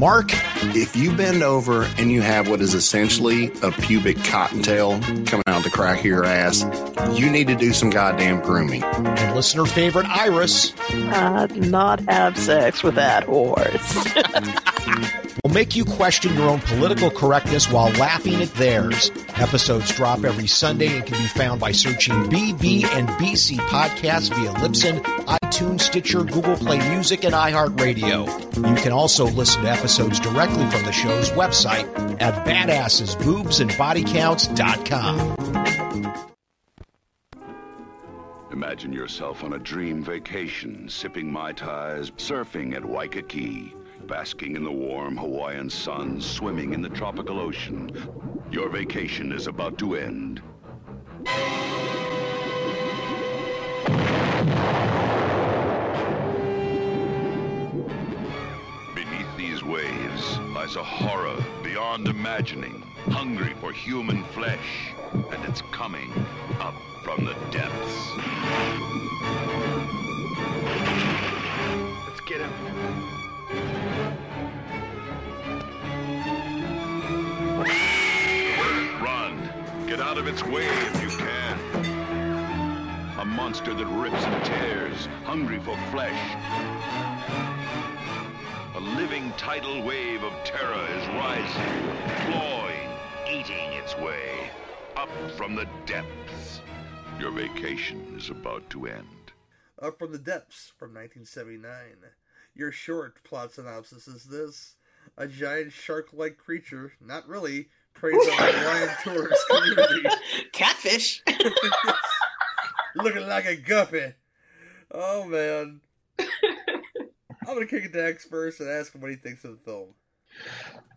Mark. If you bend over and you have what is essentially a pubic cottontail coming out the crack of your ass, you need to do some goddamn grooming. And listener favorite, Iris. Uh, do not have sex with that horse. will make you question your own political correctness while laughing at theirs. Episodes drop every Sunday and can be found by searching BB and BC podcasts via Libsyn, iTunes, Stitcher, Google Play Music, and iHeartRadio. You can also listen to episodes directly from the show's website at badassesboobsandbodycounts.com. Imagine yourself on a dream vacation, sipping Mai Tais, surfing at Waikiki, basking in the warm Hawaiian sun, swimming in the tropical ocean. Your vacation is about to end. Beneath these waves lies a horror beyond imagining, hungry for human flesh, and it's coming up from the depths. Get out of its way if you can. A monster that rips and tears, hungry for flesh. A living tidal wave of terror is rising, clawing, eating its way up from the depths. Your vacation is about to end. Up from the Depths from 1979. Your short plot synopsis is this a giant shark like creature, not really, preys on the Hawaiian tourist community. Catfish. Looking like a guppy. Oh, man. I'm going to kick it to X first and ask him what he thinks of the film.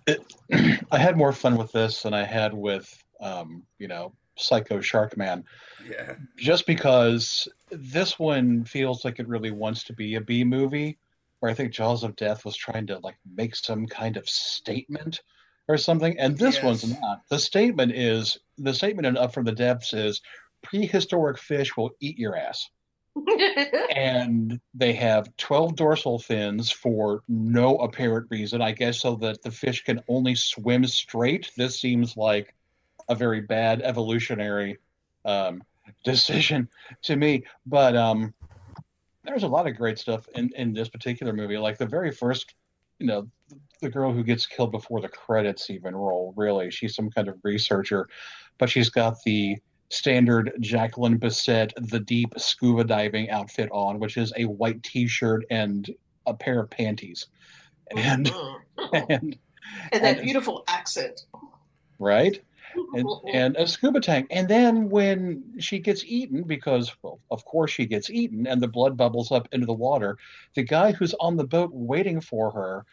It, I had more fun with this than I had with, um, you know, Psycho Shark Man. Yeah. just because this one feels like it really wants to be a B movie, where I think Jaws of Death was trying to like make some kind of statement or something, and this Yes. one's not. The statement is the statement in Up from the Depths is prehistoric fish will eat your ass. and they have 12 dorsal fins for no apparent reason. I guess so that the fish can only swim straight. This seems like a very bad evolutionary um, decision to me. But um, there's a lot of great stuff in in this particular movie. Like the very first, you know, the girl who gets killed before the credits even roll. Really, she's some kind of researcher, but she's got the standard Jacqueline Bisset, the deep scuba diving outfit on, which is a white T-shirt and a pair of panties, and and And that beautiful accent. right? And, and a scuba tank. And then when she gets eaten, because, well, of course she gets eaten, and the blood bubbles up into the water, the guy who's on the boat waiting for her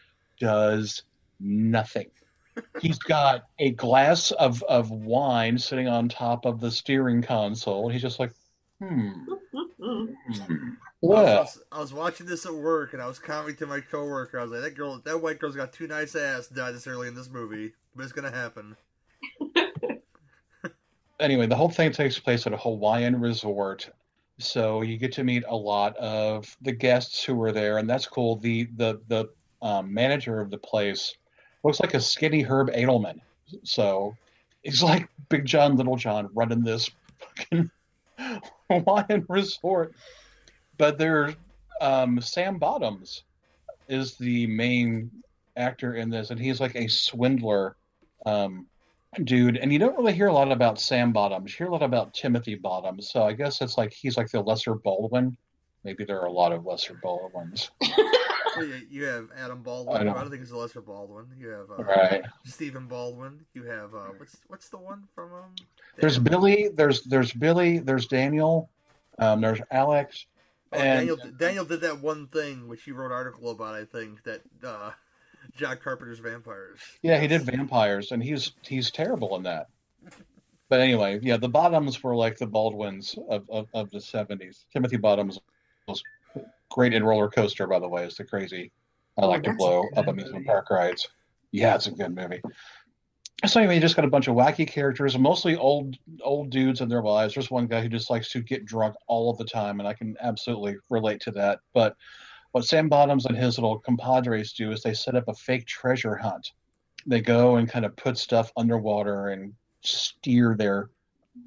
does nothing. He's got a glass of, of wine sitting on top of the steering console. And he's just like, hmm. hmm. I was, I was watching this at work, and I was commenting to my coworker. I was like, "That girl, that white girl's got two nice ass. Died this early in this movie, but it's gonna happen." anyway, the whole thing takes place at a Hawaiian resort. So you get to meet a lot of the guests who were there, and that's cool. The the the um, manager of the place looks like a skinny Herb Edelman. So he's like Big John, Little John running this fucking Hawaiian resort. But there's um, Sam Bottoms is the main actor in this, and he's like a swindler um, dude. And you don't really hear a lot about Sam Bottoms. You hear a lot about Timothy Bottoms. So I guess it's like he's like the lesser Baldwin. Maybe there are a lot of lesser Baldwins. You, have Adam I Baldwin. know. I, don't think it's a lesser Baldwin. You have uh, Right. Stephen Baldwin. You have uh, what's what's the one from um? There's Billy. There's there's Billy. There's Daniel. Um, there's Alex. Oh, and Daniel Daniel did that one thing which he wrote an article about. I think that uh, John Carpenter's vampires. yeah, he did vampires, and he's he's terrible in that. But anyway, yeah, the Bottoms were like the Baldwins of, of, of the '70s. Timothy Bottoms was great in Roller Coaster, by the way. Is the crazy. I Oh, like to blow up amusement park rides. Yeah, it's a good movie. So anyway, you just got a bunch of wacky characters, mostly old old dudes and their wives. There's one guy who just likes to get drunk all of the time, and I can absolutely relate to that. But what Sam Bottoms and his little compadres do is they set up a fake treasure hunt. They go and kind of put stuff underwater and steer their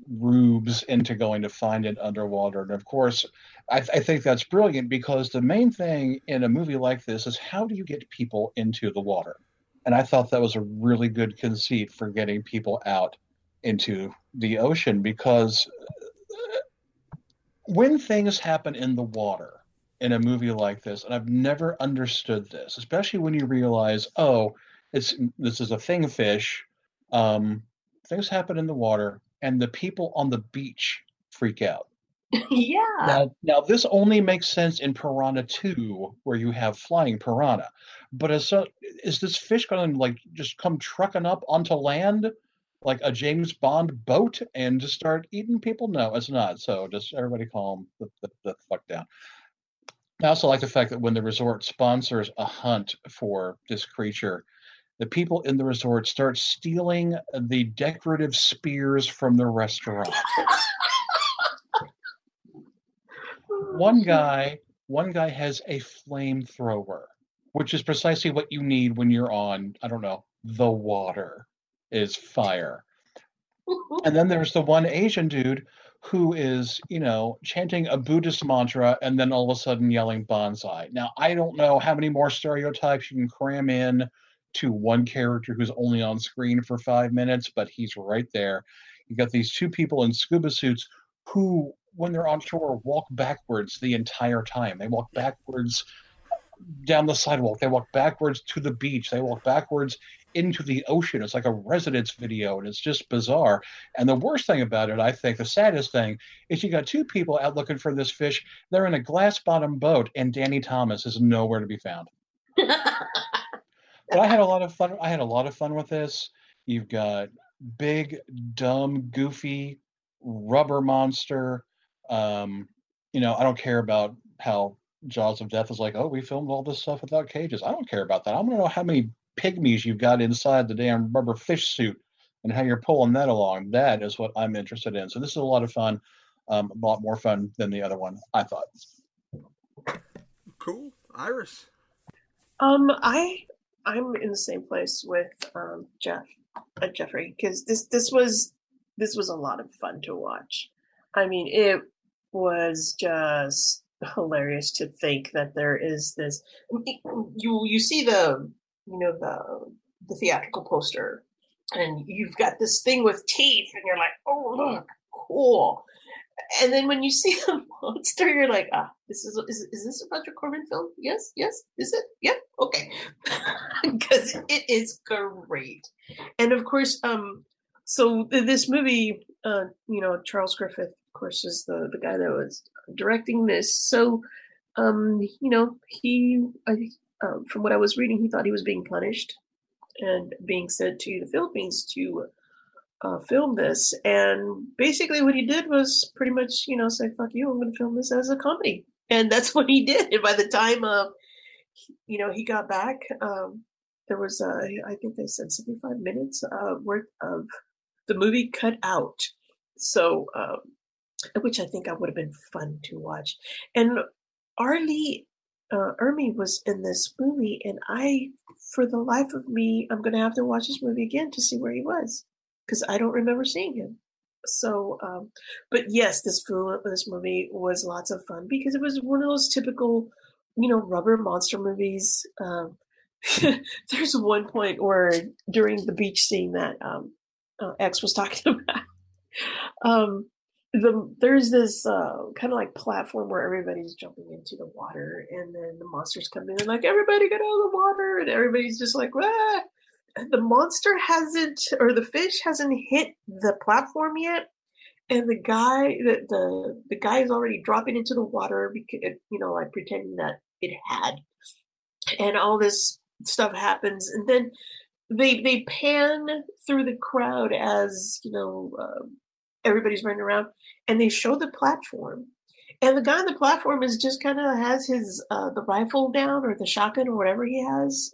rubes into going to find it underwater. And of course, I, I think that's brilliant because the main thing in a movie like this is how do you get people into the water? And I thought that was a really good conceit for getting people out into the ocean because uh, when things happen in the water in a movie like this, and I've never understood this, especially when you realize, oh, it's this is a thing fish. Um, things happen in the water, and the people on the beach freak out. yeah. Now, now this only makes sense in Piranha 2, where you have flying piranha. But is, so, is this fish going to like just come trucking up onto land like a James Bond boat and just start eating people? No, it's not. So just everybody calm the, the, the fuck down. I also like the fact that when the resort sponsors a hunt for this creature, the people in the resort start stealing the decorative spears from the restaurant. one guy one guy has a flamethrower which is precisely what you need when you're on i don't know the water is fire and then there's the one asian dude who is you know chanting a buddhist mantra and then all of a sudden yelling bonsai now i don't know how many more stereotypes you can cram in to one character who's only on screen for five minutes but he's right there. You've got these two people in scuba suits who when they're on shore walk backwards the entire time. They walk backwards down the sidewalk. They walk backwards to the beach. They walk backwards into the ocean. It's like a Residents video and it's just bizarre. And the worst thing about it i think the saddest thing is you got two people out looking for this fish. They're in a glass bottom boat and danny thomas is nowhere to be found but i had a lot of fun i had a lot of fun with this you've got big dumb goofy rubber monster um, you know, I don't care about how Jaws of Death is like, oh, we filmed all this stuff without cages. I don't care about that. I want to know how many pygmies you've got inside the damn rubber fish suit and how you're pulling that along. That is what I'm interested in. So this is a lot of fun, um, a lot more fun than the other one, I thought. Cool, Iris. Um, I I'm in the same place with um Jeff, uh, Jeffery, because this this was this was a lot of fun to watch. I mean, it was just hilarious to think that there is this. You you see the you know the the theatrical poster, and you've got this thing with teeth, and you're like, oh look, cool. And then when you see a monster, you're like, ah, this is is, is this a Roger Corman film? Yes, yes, is it? Yep, okay, because it is great. And of course, um, so this movie, uh, you know, Charles Griffith, of course, is the the guy that was directing this. So, um, you know, he, I, um, from what I was reading, he thought he was being punished and being sent to the Philippines to uh, film this. And basically, what he did was pretty much, you know, say, fuck you, I'm going to film this as a comedy. And that's what he did. And by the time, uh, you know, he got back, um, there was, uh, I think they said 75 minutes uh, worth of the movie cut out. So, um, which I think I would have been fun to watch. And R. Lee uh, was in this movie, and I, for the life of me, I'm going to have to watch this movie again to see where he was because I don't remember seeing him. So, um, but yes, this film, this movie was lots of fun because it was one of those typical, you know, rubber monster movies. Um, there's one point where during the beach scene that um, uh, X was talking about, um, the there's this uh, kind of like platform where everybody's jumping into the water, and then the monsters come in and like everybody get out of the water, and everybody's just like, ah the monster hasn't or the fish hasn't hit the platform yet and the guy the the, the guy is already dropping into the water because you know like pretending that it had. And all this stuff happens and then they they pan through the crowd as you know uh, everybody's running around and they show the platform. And the guy on the platform is just kind of has his uh, the rifle down or the shotgun or whatever he has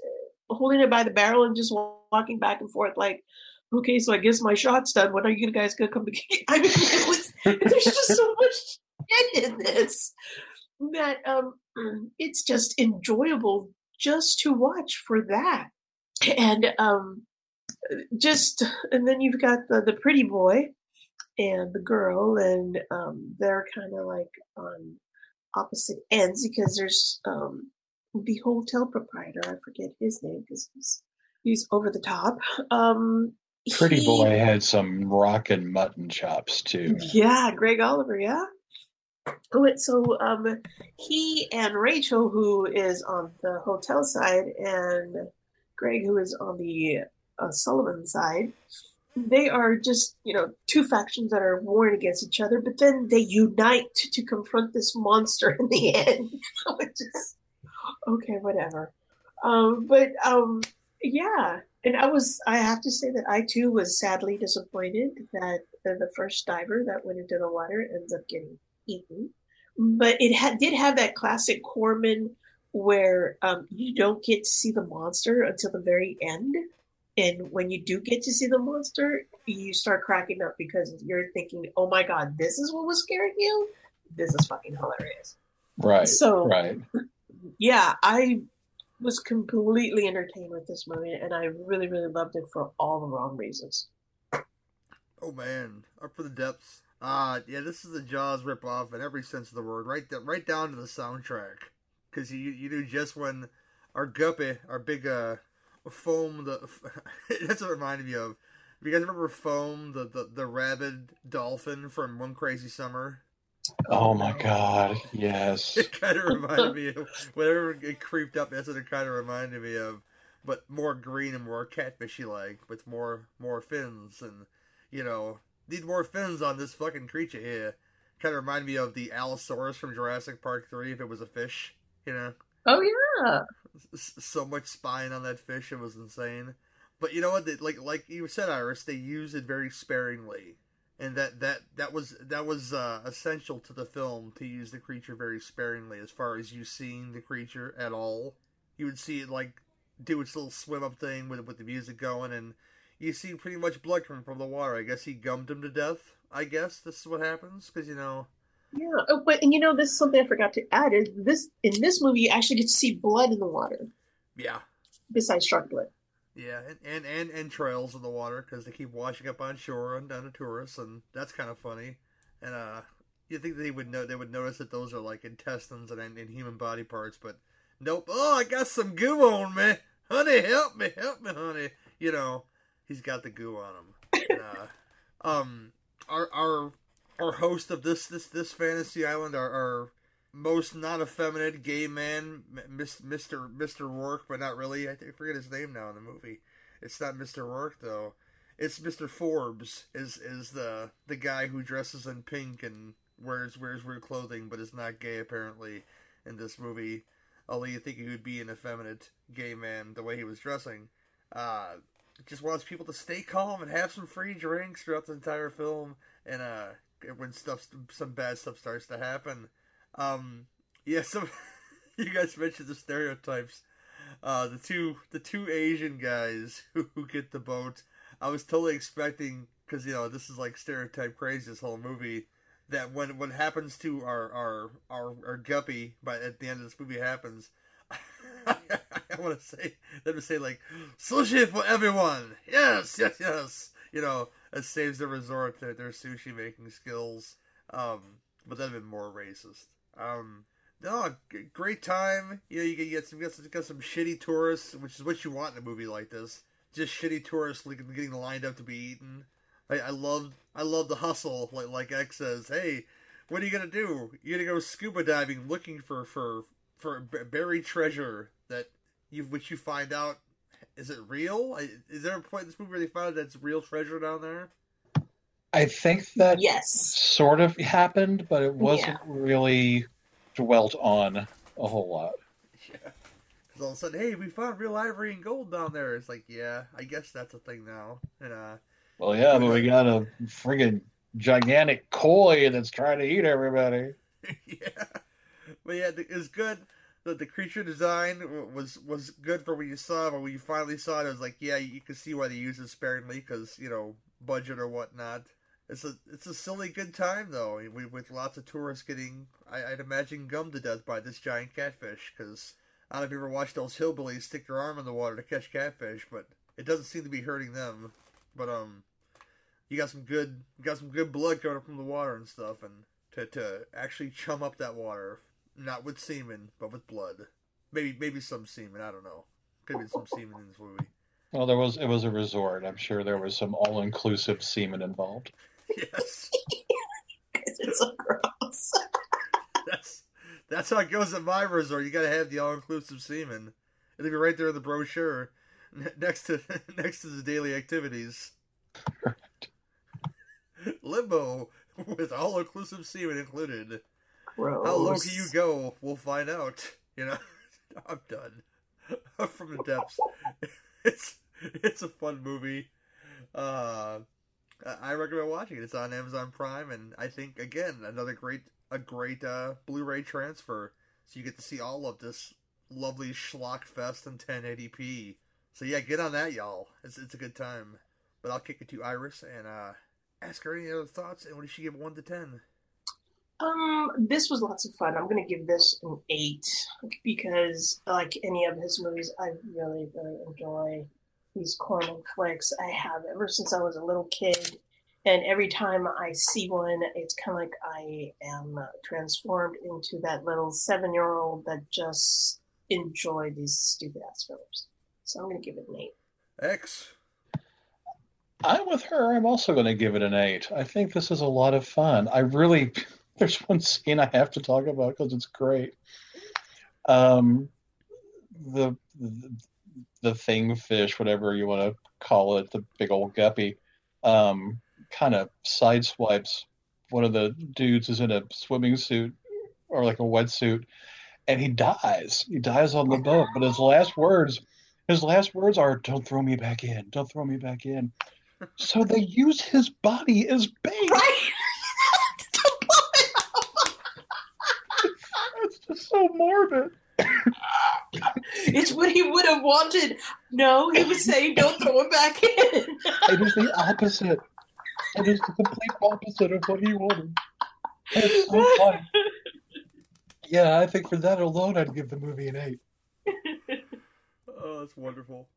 holding it by the barrel and just walking back and forth like okay so i guess my shot's done. When are you guys gonna come i mean it was there's just so much shit in this that um it's just enjoyable just to watch for that. And um just and then you've got the, the pretty boy and the girl and um they're kind of like on opposite ends because there's um the hotel proprietor. I forget his name because he's he's over the top. Um, Pretty he, boy had some rockin' mutton chops too. Yeah, Greg Oliver. Yeah. Oh, so um, he and Rachel, who is on the hotel side, and Greg, who is on the uh, Sullivan side, they are just you know two factions that are warring against each other, but then they unite to confront this monster in the end, which is okay, whatever. Um, but um, yeah, and I was, I have to say that I too was sadly disappointed that the, first diver that went into the water ends up getting eaten. But it had, did have that classic Corman where um, you don't get to see the monster until the very end. And when you do get to see the monster, you start cracking up because you're thinking, oh my God, this is what was scaring you? This is fucking hilarious. Right. So, right yeah, I was completely entertained with this movie, and I really, really loved it for all the wrong reasons. Oh man, up for the depths. Uh, yeah, this is a Jaws ripoff in every sense of the word, right, th- right down to the soundtrack. Because you you knew just when our guppy, our big uh foam, the that's what it reminded me of. If you guys remember Foam, the, the the rabid dolphin from One Crazy Summer? Oh my god, yes. it kind of reminded me of whatever it creeped up. That's what it kind of reminded me of, but more green and more catfishy like, with more more fins and you know need more fins on this fucking creature here. Kind of reminded me of the Allosaurus from Jurassic Park Three if it was a fish, you know. Oh yeah. So much spine on that fish, it was insane. But you know what? They, like like you said, Iris, they use it very sparingly and that that that was that was uh, essential to the film to use the creature very sparingly as far as you seeing the creature at all. You would see it like do its little swim up thing with with the music going, and you see pretty much blood coming from the water. I guess he gummed him to death. I guess this is what happens because you know. Yeah, oh, but and you know this is something I forgot to add is this in this movie you actually get to see blood in the water. Yeah. Besides shark blood. Yeah, and and and, and trails in the water because they keep washing up on shore and down to tourists, and that's kind of funny. And uh, you think they would know they would notice that those are like intestines and, and human body parts, but nope. Oh, I got some goo on me, honey. Help me, help me, honey. You know, he's got the goo on him. And, uh, um, our our our host of this this this fantasy island, our, our most not effeminate gay man, Mister Mister Rourke, but not really. I, think, forget his name now in the movie. It's not Mister Rourke though. It's Mister Forbes. Is is the the guy who dresses in pink and wears wears weird clothing, but is not gay apparently in this movie. Although you think he would be an effeminate gay man the way he was dressing. Uh, just wants people to stay calm and have some free drinks throughout the entire film. And uh, when stuff, some bad stuff starts to happen, um, yeah, some you guys mentioned the stereotypes. Uh, the two the two Asian guys who, who get the boat. I was totally expecting because you know this is like stereotype crazy. This whole movie that when what happens to our our our, our guppy by at the end of this movie happens. I want to say them to say like sushi for everyone. Yes, yes, yes. You know, it saves the resort their their sushi making skills. Um, but that'd have been more racist. Um, no, great time. You know, you get, some, get some, get some shitty tourists, which is what you want in a movie like this. Just shitty tourists getting lined up to be eaten. I, I love, I love the hustle. Like like X says, hey, what are you gonna do? You're gonna go scuba diving, looking for for for buried treasure that you which you find out is it real? Is there a point in this movie where they found out that's real treasure down there? I think that yes, sort of happened, but it wasn't yeah. really dwelt on a whole lot. Yeah, because all of a sudden, hey, we found real ivory and gold down there. It's like, yeah, I guess that's a thing now. And uh, well, yeah, but we got a friggin' gigantic koi that's trying to eat everybody. yeah, but yeah, it's good. The, the creature design was was good for when you saw it, but when you finally saw it, it was like, yeah, you can see why they use it sparingly because you know budget or whatnot. It's a it's a silly good time though, We with lots of tourists getting, I, would imagine, gummed to death by this giant catfish. Because I don't know if you ever watched those hillbillies stick their arm in the water to catch catfish, but it doesn't seem to be hurting them. But um, you got some good, you got some good blood coming up from the water and stuff, and to to actually chum up that water, not with semen, but with blood. Maybe maybe some semen. I don't know. Could be some semen in this movie. Well, there was it was a resort. I'm sure there was some all inclusive semen involved. Yes. it's so gross. that's that's how it goes at my resort. You got to have the all-inclusive semen. It'll be right there in the brochure, next to next to the daily activities. Limbo with all-inclusive semen included. Gross. How low can you go? We'll find out. You know, I'm done. I'm from the depths. It's it's a fun movie. Uh, I recommend watching it. It's on Amazon Prime, and I think again another great a great uh, Blu-ray transfer. So you get to see all of this lovely schlock fest in 1080p. So yeah, get on that, y'all. It's it's a good time. But I'll kick it to Iris and uh, ask her any other thoughts. And what does she give one to ten? Um, this was lots of fun. I'm gonna give this an eight because, like any of his movies, I really, really enjoy these Corman flicks. I have ever since I was a little kid, and every time I see one, it's kind of like I am transformed into that little seven-year-old that just enjoy these stupid ass films. So I'm gonna give it an eight. X. I'm with her. I'm also going to give it an eight. I think this is a lot of fun. I really, there's one scene I have to talk about because it's great. Um, the, the the thing fish, whatever you want to call it, the big old guppy, um, kind of sideswipes one of the dudes is in a swimming suit or like a wetsuit, and he dies. He dies on the boat. But his last words, his last words are, "Don't throw me back in. Don't throw me back in." So they use his body as bait. Right. it's just so morbid. it's what he would have wanted. No, he was saying, "Don't throw it back in." it is the opposite. It is the complete opposite of what he wanted. It's so funny. Yeah, I think for that alone, I'd give the movie an eight. oh, that's wonderful.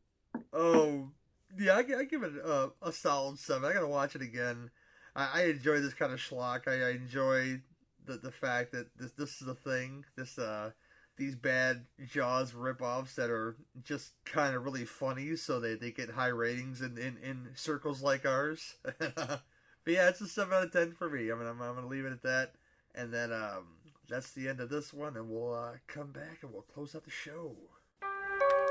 Oh, yeah, I, I give it a, a, solid seven. I gotta watch it again. I, I enjoy this kind of schlock. I, I enjoy the the fact that this this is a thing. This uh these bad Jaws ripoffs that are just kind of really funny, so they, they get high ratings in, in, in circles like ours. but yeah, it's a seven out of ten for me. I mean, I'm I'm gonna leave it at that, and then um that's the end of this one, and we'll uh, come back and we'll close out the show.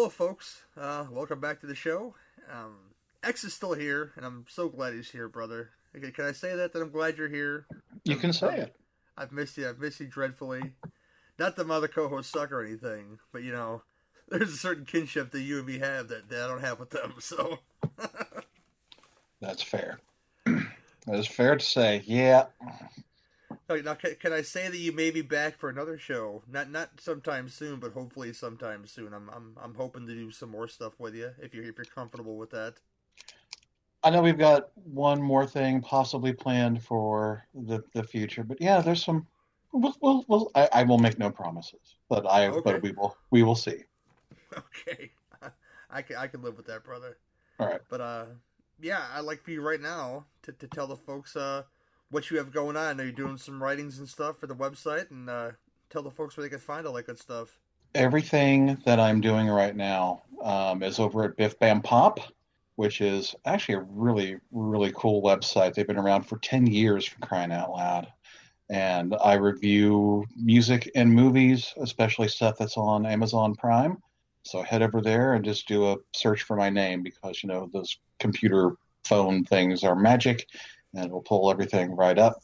Hello, folks. Uh, welcome back to the show. Um, X is still here, and I'm so glad he's here, brother. Okay, can I say that? That I'm glad you're here. You can say it. I've missed you. I've missed you dreadfully. Not that my other co-hosts suck or anything, but you know, there's a certain kinship that you and me have that, that I don't have with them. So That's fair. that is fair to say. Yeah. Now can, can I say that you may be back for another show? Not not sometime soon, but hopefully sometime soon. I'm I'm I'm hoping to do some more stuff with you if you're if you're comfortable with that. I know we've got one more thing possibly planned for the, the future, but yeah, there's some. We'll, we'll, we'll I, I will make no promises, but I Okay. but we will we will see. Okay, I can I can live with that, brother. All right. But uh, yeah, I'd like for you right now to, to tell the folks uh what you have going on. Are you're doing some writings and stuff for the website, and uh, tell the folks where they can find all that good stuff. Everything that I'm doing right now um, is over at Biff Bam Pop, which is actually a really really cool website. They've been around for ten years, for crying out loud. And I review music and movies, especially stuff that's on Amazon Prime. So head over there and just do a search for my name because you know those computer phone things are magic, and it'll pull everything right up.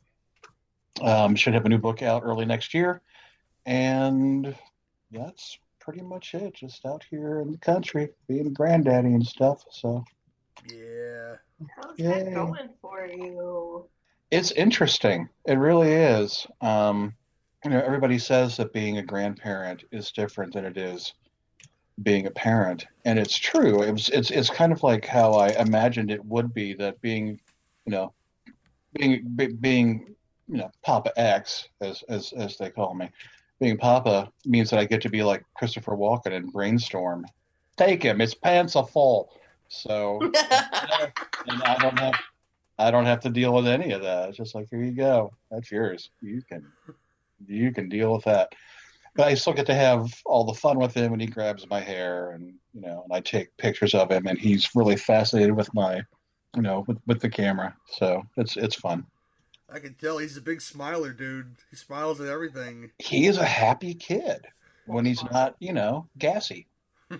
Um, should have a new book out early next year, and that's pretty much it. Just out here in the country, being a granddaddy and stuff. So Yeah. How's Yay. that going for you? it's interesting. It really is. Um, you know, everybody says that being a grandparent is different than it is being a parent, and it's true. It was, it's it's kind of like how I imagined it would be. That being, you know, being being you know Papa X as as as they call me, being Papa means that I get to be like Christopher Walken and Brainstorm. Take him. His pants are full. So and I don't have I don't have to deal with any of that. It's just like here you go. That's yours. You can you can deal with that. But I still get to have all the fun with him and he grabs my hair and you know, and I take pictures of him and he's really fascinated with my you know, with, with the camera. So it's it's fun. I can tell he's a big smiler, dude. He smiles at everything. He is a happy kid when he's not, you know, gassy.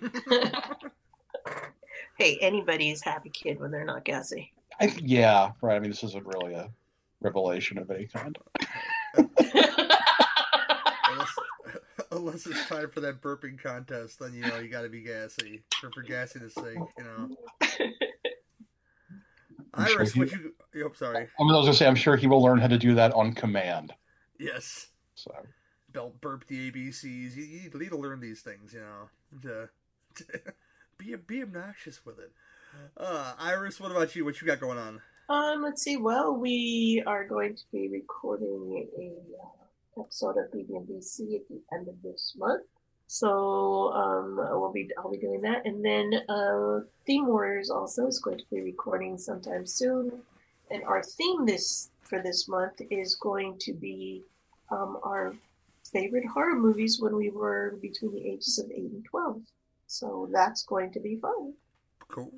Hey, anybody's happy kid when they're not gassy. I, yeah, right. I mean, this isn't really a revelation of any kind. Unless, unless it's time for that burping contest, then you know you got to be gassy for for gassiness sake. You know. I'm sure Iris, he- what you? Oh, sorry. I, mean, I was gonna say, I'm sure he will learn how to do that on command. Yes. So Belt burp the ABCs. You, you need to learn these things, you know. To, to be be obnoxious with it. Uh, Iris, what about you? What you got going on? Um, let's see. Well, we are going to be recording a uh, episode of BBNBC at the end of this month. So um, we'll be I'll be doing that, and then uh, Theme Warriors also is going to be recording sometime soon. And our theme this for this month is going to be um, our favorite horror movies when we were between the ages of eight and twelve. So that's going to be fun. Cool.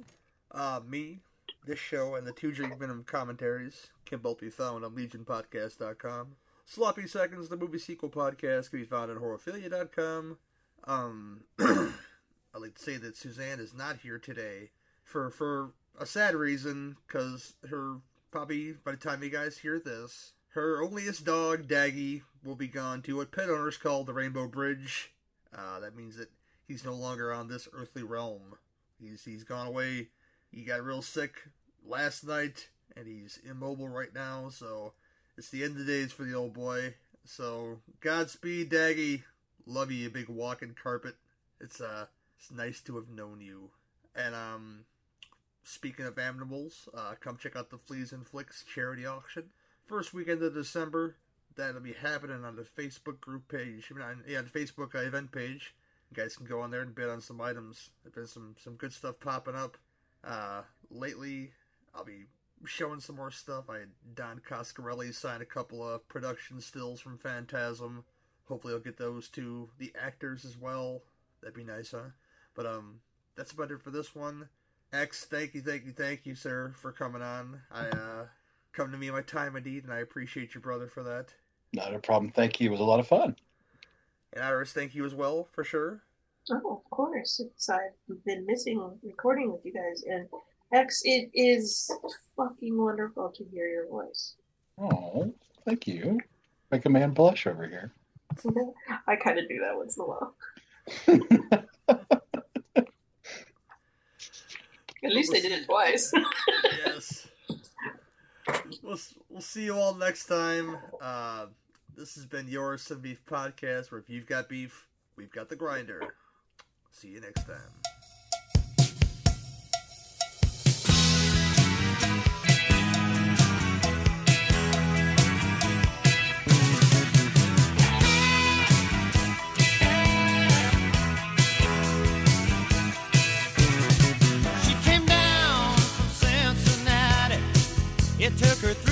Uh, me, this show, and the two Drink Venom commentaries can both be found on LegionPodcast.com. Sloppy Seconds, the movie sequel podcast, can be found at horrorphilia.com. Um, I'd like to say that Suzanne is not here today for for a sad reason, because her probably by the time you guys hear this, her onlyest dog, Daggy, will be gone to what pet owners call the Rainbow Bridge. Uh, that means that he's no longer on this earthly realm. He's he's gone away. He got real sick last night, and he's immobile right now. So it's the end of the days for the old boy. So Godspeed, Daggy. Love you, you big walking carpet. It's uh, it's nice to have known you. And um, speaking of animals, uh, come check out the Fleas and Flicks charity auction. First weekend of December. That'll be happening on the Facebook group page. On, yeah, the Facebook uh, event page. You guys can go on there and bid on some items. There's been some some good stuff popping up. Uh, lately, I'll be showing some more stuff. I had Don Coscarelli sign a couple of production stills from Phantasm. Hopefully, I'll get those to the actors as well. That'd be nice, huh? But um, that's about it for this one. X, thank you, thank you, thank you, sir, for coming on. I uh, come to me in my time of need, and I appreciate your brother for that. Not a problem. Thank you. It was a lot of fun. And Iris, thank you as well, for sure. Oh, of course. It's, I've been missing recording with you guys, and X, it is fucking wonderful to hear your voice. Oh, thank you. Make a man blush over here. I kind of do that once in a while. At least I did it twice. yes. We'll, we'll see you all next time. Uh, this has been your Cinema Beef Podcast, where if you've got beef, we've got the grinder. See you next time. took her through.